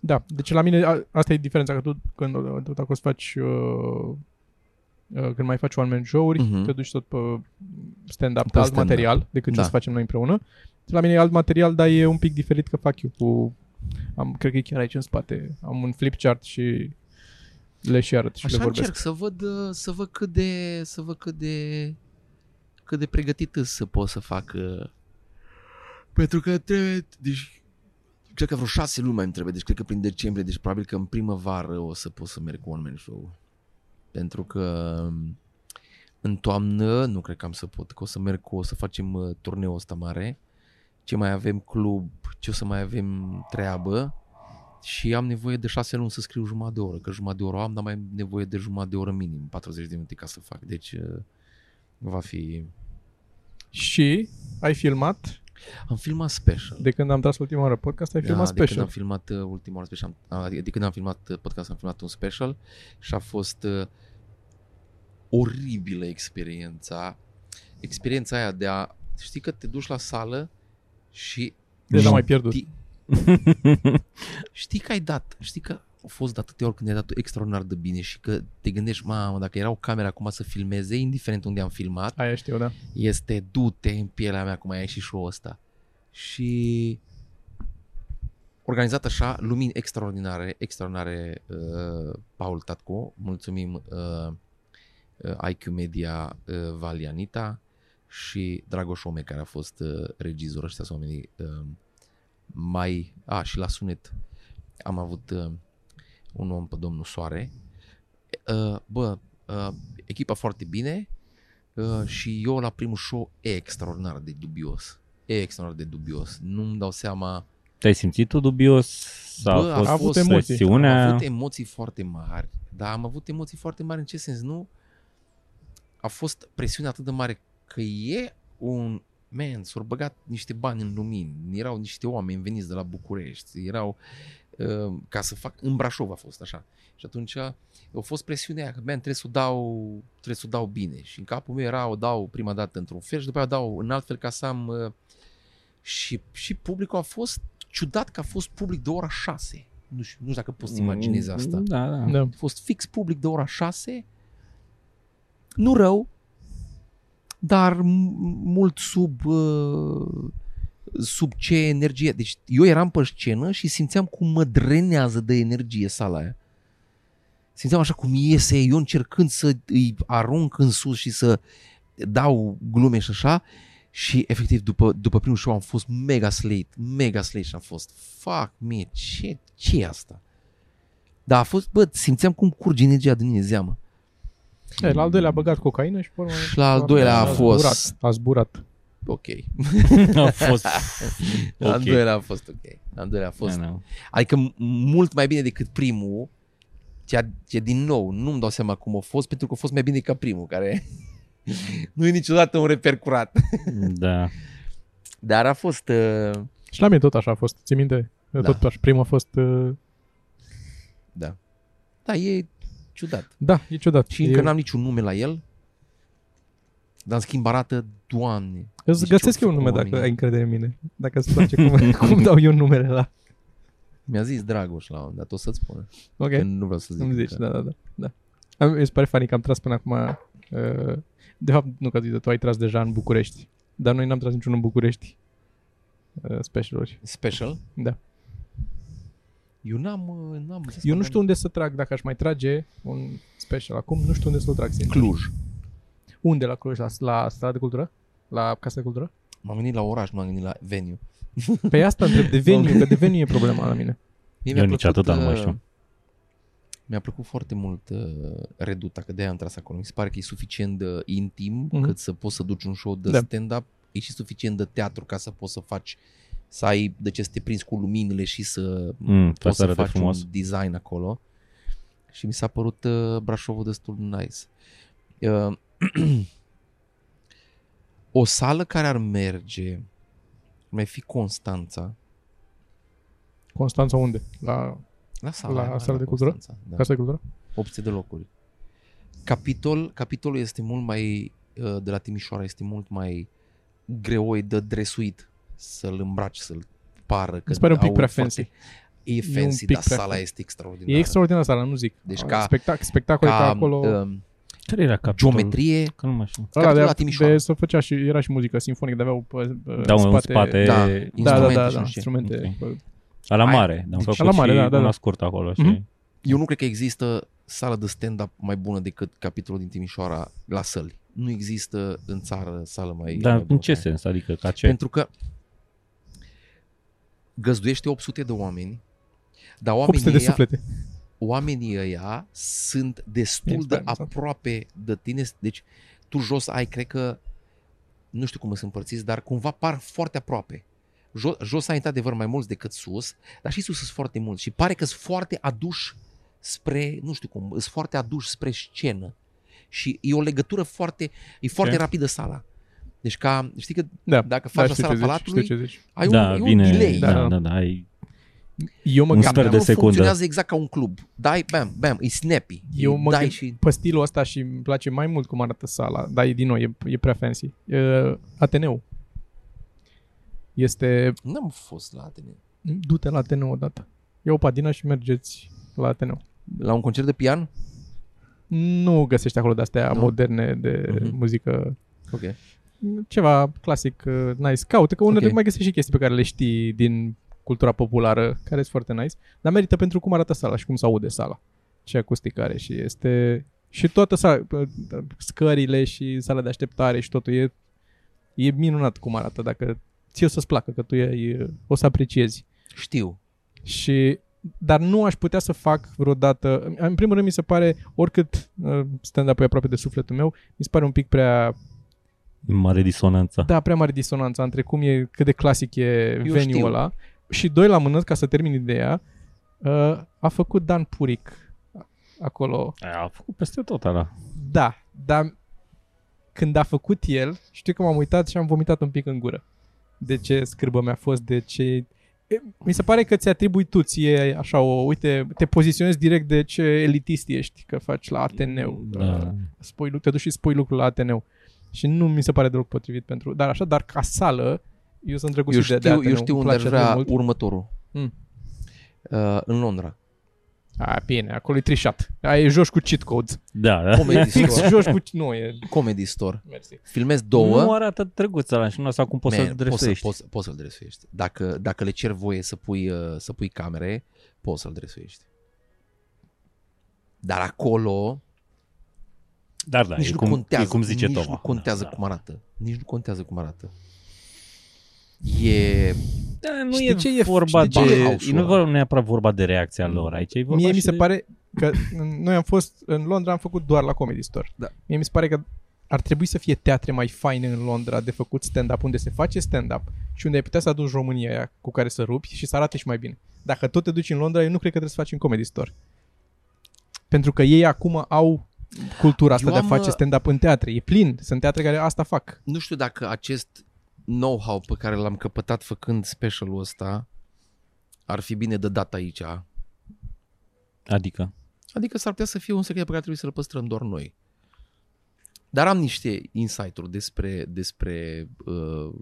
Speaker 3: Da, deci la mine a, asta e diferența, că tu când tu, dacă o să faci uh, uh, când mai faci one-man show-uri,
Speaker 1: Mhm.
Speaker 3: te duci tot pe stand-up,
Speaker 1: Pe
Speaker 3: alt
Speaker 1: stand-up.
Speaker 3: material decât ce
Speaker 1: Da.
Speaker 3: o să facem noi împreună. La mine e alt material, dar e un pic diferit că fac eu cu... Am, cred că e chiar aici în spate. Am un flip chart și le și arăt și
Speaker 1: Așa
Speaker 3: le vorbesc.
Speaker 1: încerc să văd, uh, să văd cât de, să văd cât de, cât de pregătit îs să pot să fac. uh, Pentru că trebuie, deci, cred că vreo șase luni mai îmi trebuie, deci cred că prin decembrie, deci probabil că în primăvară o să pot să merg cu one man show. Pentru că um, în toamnă nu cred că am să pot, că o să merg cu, o să facem uh, turneul ăsta mare, ce mai avem club, ce o să mai avem treabă și am nevoie de șase luni să scriu jumătate de oră, că jumătate de oră o am, dar mai am nevoie de jumătate de oră minim, 40 de minute ca să fac, deci uh, va fi...
Speaker 3: Și ai filmat
Speaker 1: Am filmat special.
Speaker 3: De când am tras ultima oară podcast, ai filmat
Speaker 1: da, de când
Speaker 3: special.
Speaker 1: am filmat uh, ultima oară special, am- adică de când am filmat uh, podcast, am filmat un special și a fost uh, oribilă experiența. Experiența aia de a, știi că te duci la sală și
Speaker 3: Deja mai pierdut.
Speaker 1: știi, știi că ai dat, știi că a fost de atâtea ori când ai dat extraordinar de bine și că te gândești, mamă, dacă era o cameră acum să filmeze, indiferent unde am filmat,
Speaker 3: Aia știu, da.
Speaker 1: este du-te în pielea mea cum ai și show ăsta. Și organizat așa, lumini extraordinare, extraordinare uh, Paul Tatco, mulțumim uh, uh, IQ Media uh, Valianita și Dragoș Ome care a fost uh, regizor, ăștia sunt oamenii uh, mai... A, și la sunet am avut uh, un om pe domnul Soare. Uh, bă, uh, echipa foarte bine, Uh, și eu la primul show e extraordinar de dubios. E extraordinar de dubios. Nu-mi dau seama.
Speaker 2: Te-ai simțit tu dubios? Sau
Speaker 1: Bă,
Speaker 2: a fost
Speaker 1: a avut
Speaker 3: emoții.
Speaker 2: presiunea?
Speaker 1: Am avut emoții foarte mari. Da, am avut emoții foarte mari. În ce sens? Nu? A fost presiune atât de mare că e un... Man, s-au băgat niște bani în lumini. Erau niște oameni veniți de la București. Erau... Uh, ca să fac... În Brașov a fost așa. Și atunci a fost presiunea aia că, man, trebuie să o dau, trebuie să o dau bine. Și în capul meu era, o dau prima dată într-un fel și după aia o dau în alt fel ca să am... Uh, și, și publicul a fost ciudat că a fost public de ora 6. Nu știu, nu știu dacă poți să imaginezi asta.
Speaker 2: Da, da.
Speaker 3: Da.
Speaker 1: A fost fix public de ora 6. Nu rău, dar m- mult sub uh, sub ce energie. Deci eu eram pe scenă și simțeam cum mă drenează de energie sala aia. Simțeam așa cum iese, eu încercând să îi arunc în sus și să dau glume și așa și efectiv după, după primul show am fost mega slate, mega slate și am fost fuck me, ce, ce e asta? Da, a fost, bă, simțeam cum curge energia din mine, zeamă.
Speaker 3: E, la al doilea a băgat cocaină și pe urmă...
Speaker 1: Și la al doilea a fost-
Speaker 3: Zburat, a zburat.
Speaker 1: Ok.
Speaker 2: A fost...
Speaker 1: Okay. Al
Speaker 2: Ok.
Speaker 1: doilea a fost ok. Al doilea a fost.
Speaker 2: Da, da.
Speaker 1: Adică m- mult mai bine decât primul. Ce, ce din nou, nu-mi dau seama cum a fost, pentru că a fost mai bine ca primul, care nu e niciodată un reper curat.
Speaker 2: Da.
Speaker 1: Dar a fost... Uh,
Speaker 3: Și la mine tot așa a fost. Ții minte?
Speaker 1: Da.
Speaker 3: Tot așa. Prima a fost... Uh,
Speaker 1: da. Da, e ciudat.
Speaker 3: da, e ciudat.
Speaker 1: Și
Speaker 3: e,
Speaker 1: încă n-am niciun nume la el. Dar în schimb arată, doamne.
Speaker 3: Îți
Speaker 1: Deci
Speaker 3: găsesc
Speaker 1: ce-o
Speaker 3: eu un nume
Speaker 1: făcut
Speaker 3: dacă
Speaker 1: oamenii?
Speaker 3: ai încredere în mine. Dacă îți place cum, cum dau eu numele la...
Speaker 1: Mi-a zis Dragoș la un moment dat, o să-ți spună.
Speaker 3: Ok,
Speaker 1: Că nu vreau să zic.
Speaker 3: îmi zici,
Speaker 1: că-
Speaker 3: da, da, da. da. Am, mi se pare funny că am tras până acum... Uh, de fapt, nu că zic, tu ai tras deja în București. Dar noi n-am tras niciun în București. Uh, specialuri.
Speaker 1: Special?
Speaker 3: Da.
Speaker 1: Eu n-am... uh, n-am
Speaker 3: Eu nu știu unde să trag, dacă aș mai trage un special acum, nu știu unde să-l trag, sincer.
Speaker 1: Cluj.
Speaker 3: Unde la Cluj? La, la Strada de Cultură? La Casa de Cultură?
Speaker 1: M-am gândit la oraș, m-am gândit la venue.
Speaker 3: Pe asta întreb, de venue, că de venue e problema la mine.
Speaker 1: Mie
Speaker 2: Eu nici atâta nu mai
Speaker 1: uh,
Speaker 2: știu.
Speaker 1: Mi-a plăcut foarte mult uh, Reduta, că de-aia am tras acolo. Mi se pare că e suficient de intim
Speaker 3: Mhm.
Speaker 1: mm-hmm. cât să poți să duci un show de
Speaker 3: Da.
Speaker 1: da. stand-up. E și suficient de teatru ca să poți să faci să ai de ce să te prinzi cu luminile și să
Speaker 2: Mm,
Speaker 1: poți să
Speaker 2: arate
Speaker 1: faci
Speaker 2: frumos.
Speaker 1: un design acolo. Și mi s-a părut uh, Brașovul destul de nice. Uh, o sală care ar merge mai fi Constanța.
Speaker 3: Constanța unde? La
Speaker 1: La sala,
Speaker 3: La
Speaker 1: aia,
Speaker 3: sala de cultură?
Speaker 1: Constanța, Da.
Speaker 3: Casa de Cultură?
Speaker 1: 800 de locuri. Capitol, capitolul este mult mai, uh, de la Timișoara, este mult mai greoi de dresuit să-l îmbraci, să-l pară. Că
Speaker 3: Mi se pare un pic
Speaker 1: au
Speaker 3: prea
Speaker 1: foarte-
Speaker 3: fancy.
Speaker 1: E
Speaker 3: un
Speaker 1: fancy,
Speaker 3: pic
Speaker 1: dar
Speaker 3: prea
Speaker 1: sala
Speaker 3: fancy.
Speaker 1: este extraordinară.
Speaker 3: E extraordinar sala, nu zic.
Speaker 1: Deci
Speaker 3: Uh,
Speaker 1: ca-
Speaker 3: Spectac- spectacole ca,
Speaker 1: Ca
Speaker 3: acolo...
Speaker 1: uh,
Speaker 2: Care era capitolul?
Speaker 1: geometrie,
Speaker 2: Că nu mai știu.
Speaker 3: Ăla
Speaker 1: capitolul
Speaker 3: de,
Speaker 1: la Timișoara.
Speaker 3: de, să făcea și, era și muzică simfonică, de aveau pe, pe
Speaker 2: Da,
Speaker 3: spate,
Speaker 2: în spate...
Speaker 1: Da.
Speaker 3: Da, da,
Speaker 1: instrumente
Speaker 3: da,
Speaker 1: și
Speaker 3: da,
Speaker 1: nu știu ce.
Speaker 3: instrumente.
Speaker 2: Ok.
Speaker 3: Okay.
Speaker 2: La la
Speaker 1: Ai-
Speaker 2: mare. Dar am
Speaker 1: deci-
Speaker 2: făcut
Speaker 3: La mare,
Speaker 2: și
Speaker 3: da, da, da.
Speaker 2: una scurtă acolo. Și...
Speaker 3: Mhm.
Speaker 1: eu nu cred că există sală de stand-up mai bună decât capitolul din Timișoara la săli. Nu există în țară sală mai
Speaker 2: Dar
Speaker 1: mai
Speaker 2: în
Speaker 1: bună
Speaker 2: ce
Speaker 1: ca aia.
Speaker 2: sens? Adică ca ce?
Speaker 1: Pentru că găzduiește 800 de oameni, dar oamenii
Speaker 3: 800 de
Speaker 1: ăia,
Speaker 3: suflete.
Speaker 1: oamenii ăia sunt destul
Speaker 3: Este
Speaker 1: de
Speaker 3: amuzant.
Speaker 1: aproape de tine. Deci tu jos ai, cred că, nu știu cum sunt împărțiți, dar cumva par foarte aproape. Jos, jos ai într-adevăr mai mulți decât sus, dar și sus sunt foarte mulți și pare că sunt foarte aduși spre, nu știu cum, sunt foarte aduși spre scenă. Și e o legătură foarte, e foarte
Speaker 2: Ok.
Speaker 1: rapidă sala. Deci ca, știi că
Speaker 3: Da,
Speaker 1: dacă
Speaker 3: da,
Speaker 1: faci la
Speaker 3: știu
Speaker 1: sala
Speaker 3: ce zici,
Speaker 1: palatului,
Speaker 3: știu ce zici.
Speaker 1: ai
Speaker 2: da,
Speaker 1: un, e
Speaker 2: vine,
Speaker 1: un delay.
Speaker 2: da,
Speaker 3: Da.
Speaker 2: da, da, ai
Speaker 3: Eu mă
Speaker 2: Un
Speaker 3: gândesc,
Speaker 2: sper de
Speaker 1: nu
Speaker 2: secundă.
Speaker 1: funcționează exact ca un club. Dai, bam, bam, e snappy.
Speaker 3: Eu mă
Speaker 1: dai
Speaker 3: gând-
Speaker 1: și...
Speaker 3: pe stilul ăsta și îmi place mai mult cum arată sala, dar e din nou, e, e prea fancy. Uh, Ateneu. Este...
Speaker 1: N-am fost la Atene.
Speaker 3: Du-te la Ateneu odată. Ia o padină și mergeți la Ateneu.
Speaker 1: La un concert de pian?
Speaker 3: Nu găsești acolo de-astea
Speaker 1: Nu?
Speaker 3: moderne de
Speaker 1: Mhm.
Speaker 3: muzică
Speaker 1: Ok.
Speaker 3: Ceva clasic, uh, nice. Caută, că unele
Speaker 1: Ok.
Speaker 3: mai găsești și chestii pe care le știi din cultura populară, care sunt foarte nice, dar merită pentru cum arată sala și cum se aude sala. Ce acustic are și este... Și toată sala, uh, scările și sala de așteptare și totul e, e minunat cum arată. Dacă ție o să-ți placă, că tu e, o să apreciezi.
Speaker 1: Știu.
Speaker 3: Și, dar nu aș putea să fac vreodată... În primul rând mi se pare, oricât uh, stand-up e aproape de sufletul meu, mi se pare un pic prea
Speaker 2: mare disonanță.
Speaker 3: da, prea mare disonanță între cum e, cât de clasic e
Speaker 1: Eu
Speaker 3: venue
Speaker 1: știu.
Speaker 3: ăla. Și doi la mână, ca să termin ideea, uh, a făcut Dan Puric acolo.
Speaker 2: A făcut peste tot ăla.
Speaker 3: Da, dar când a făcut el, știu că m-am uitat și am vomitat un pic în gură. De ce scârbă mi-a fost, de ce... E, Mi se pare că ți atribui tu ție așa o, uite, te poziționezi direct de ce elitist ești, că faci la Ateneu.
Speaker 2: Da.
Speaker 3: Spui, lu- te duci și spui lucrul la Ateneu. Și nu mi se pare deloc potrivit pentru... Dar așa, dar ca sală, eu sunt
Speaker 1: Eu
Speaker 3: drăgostit de, de
Speaker 1: știu,
Speaker 3: Ateneu.
Speaker 1: eu știu
Speaker 3: Îmi
Speaker 1: unde aș
Speaker 3: place atât de
Speaker 1: vrea
Speaker 3: mult.
Speaker 1: următorul.
Speaker 3: Mm.
Speaker 1: Uh, în Londra.
Speaker 3: A, bine, acolo e trișat. Aia e joci cu cheat codes.
Speaker 2: Da, da.
Speaker 1: Comedy
Speaker 3: Fix
Speaker 1: Store.
Speaker 3: joci cu... Nu, e...
Speaker 1: Comedy Store.
Speaker 3: Mersi.
Speaker 1: Filmezi două.
Speaker 2: Nu arată drăguț ăla și nu asta cum poți
Speaker 1: Man,
Speaker 2: să-l
Speaker 1: poți, să,
Speaker 2: dresuiești.
Speaker 1: poți, poți să-l dresuiești. Dacă, dacă le cer voie să pui, uh, să pui camere, poți să-l dresuiești. Dar acolo
Speaker 2: Dar da,
Speaker 1: nici
Speaker 2: e
Speaker 1: nu
Speaker 2: cum,
Speaker 1: contează.
Speaker 2: e cum zice
Speaker 1: nici
Speaker 2: Toma.
Speaker 1: nu contează
Speaker 2: da, da.
Speaker 1: cum arată. Nici nu contează cum arată. E...
Speaker 2: Da, nu
Speaker 3: Știi
Speaker 2: e
Speaker 3: ce e-
Speaker 2: vorba
Speaker 1: știi ce e
Speaker 2: de...
Speaker 1: house-ul
Speaker 2: Nu e
Speaker 1: ăla?
Speaker 2: vorba neapărat vorba de reacția lor aici. E vorba
Speaker 3: Mie mi
Speaker 2: și
Speaker 3: se
Speaker 2: de...
Speaker 3: pare că noi am fost în Londra, am făcut doar la Comedy Store.
Speaker 1: Da.
Speaker 3: Mie mi se pare că ar trebui să fie teatre mai faine în Londra de făcut stand-up, unde se face stand-up și unde ai putea să aduci România aia cu care să rupi și să arate și mai bine. Dacă tot te duci în Londra, eu nu cred că trebuie să faci în Comedy Store. Pentru că ei acum au cultura asta
Speaker 1: Eu
Speaker 3: de a
Speaker 1: am,
Speaker 3: face
Speaker 1: uh,
Speaker 3: stand-up în teatre. E plin. Sunt teatre care asta fac.
Speaker 1: Nu știu dacă acest know-how pe care l-am căpătat făcând specialul ăsta ar fi bine de dat aici.
Speaker 2: Adică.
Speaker 1: Adică s-ar putea să fie un secret pe care trebuie să-l păstrăm doar noi. Dar am niște insight-uri despre, despre uh,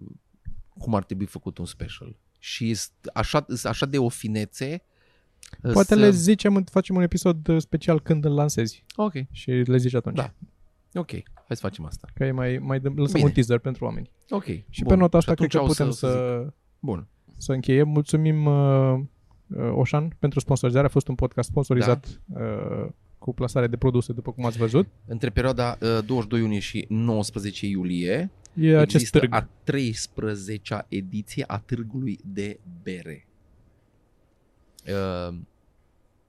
Speaker 1: cum ar trebui făcut un special. Și sunt așa, sunt așa de o finețe. uh,
Speaker 3: Poate
Speaker 1: să...
Speaker 3: le zicem, facem un episod uh, special când îl lansezi
Speaker 1: Ok,
Speaker 3: și le zici atunci.
Speaker 1: Da. ok. Hai să facem asta.
Speaker 3: Că e mai, mai dăm, lăsăm
Speaker 1: Bine.
Speaker 3: un teaser pentru oameni.
Speaker 1: Ok.
Speaker 3: Și
Speaker 1: bun.
Speaker 3: pe nota asta
Speaker 1: Și
Speaker 3: cred că
Speaker 1: atunci o
Speaker 3: putem să,
Speaker 1: zic.
Speaker 3: să,
Speaker 1: Bun.
Speaker 3: să încheiem. Mulțumim uh, uh, Oșan pentru sponsorizare. A fost un podcast sponsorizat
Speaker 1: Da.
Speaker 3: uh, cu plasare de produse, după cum ați văzut.
Speaker 1: Între perioada uh, 22 iunie și 19 iulie
Speaker 3: E acest
Speaker 1: există
Speaker 3: târg.
Speaker 1: a 13-a ediție a Târgului de Bere. Uh,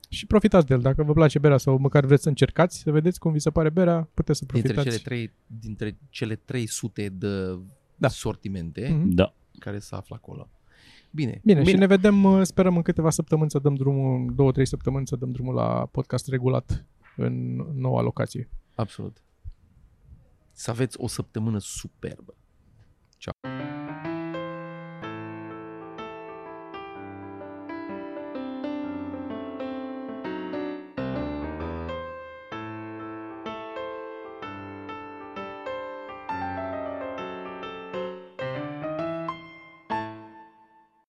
Speaker 3: Și profitați de el. Dacă vă place berea sau măcar vreți să încercați să vedeți cum vi se pare berea, puteți să
Speaker 1: dintre,
Speaker 3: profitați.
Speaker 1: cele trei, dintre cele 300 de
Speaker 3: Da.
Speaker 1: sortimente
Speaker 3: Mhm.
Speaker 2: Da.
Speaker 1: care se află acolo. Bine.
Speaker 3: Bine, Bine, și ne vedem, uh, sperăm în câteva săptămâni să dăm drumul, două, trei săptămâni să dăm drumul la podcast regulat în noua locație.
Speaker 1: Absolut. Să aveți o săptămână superbă. Ciao.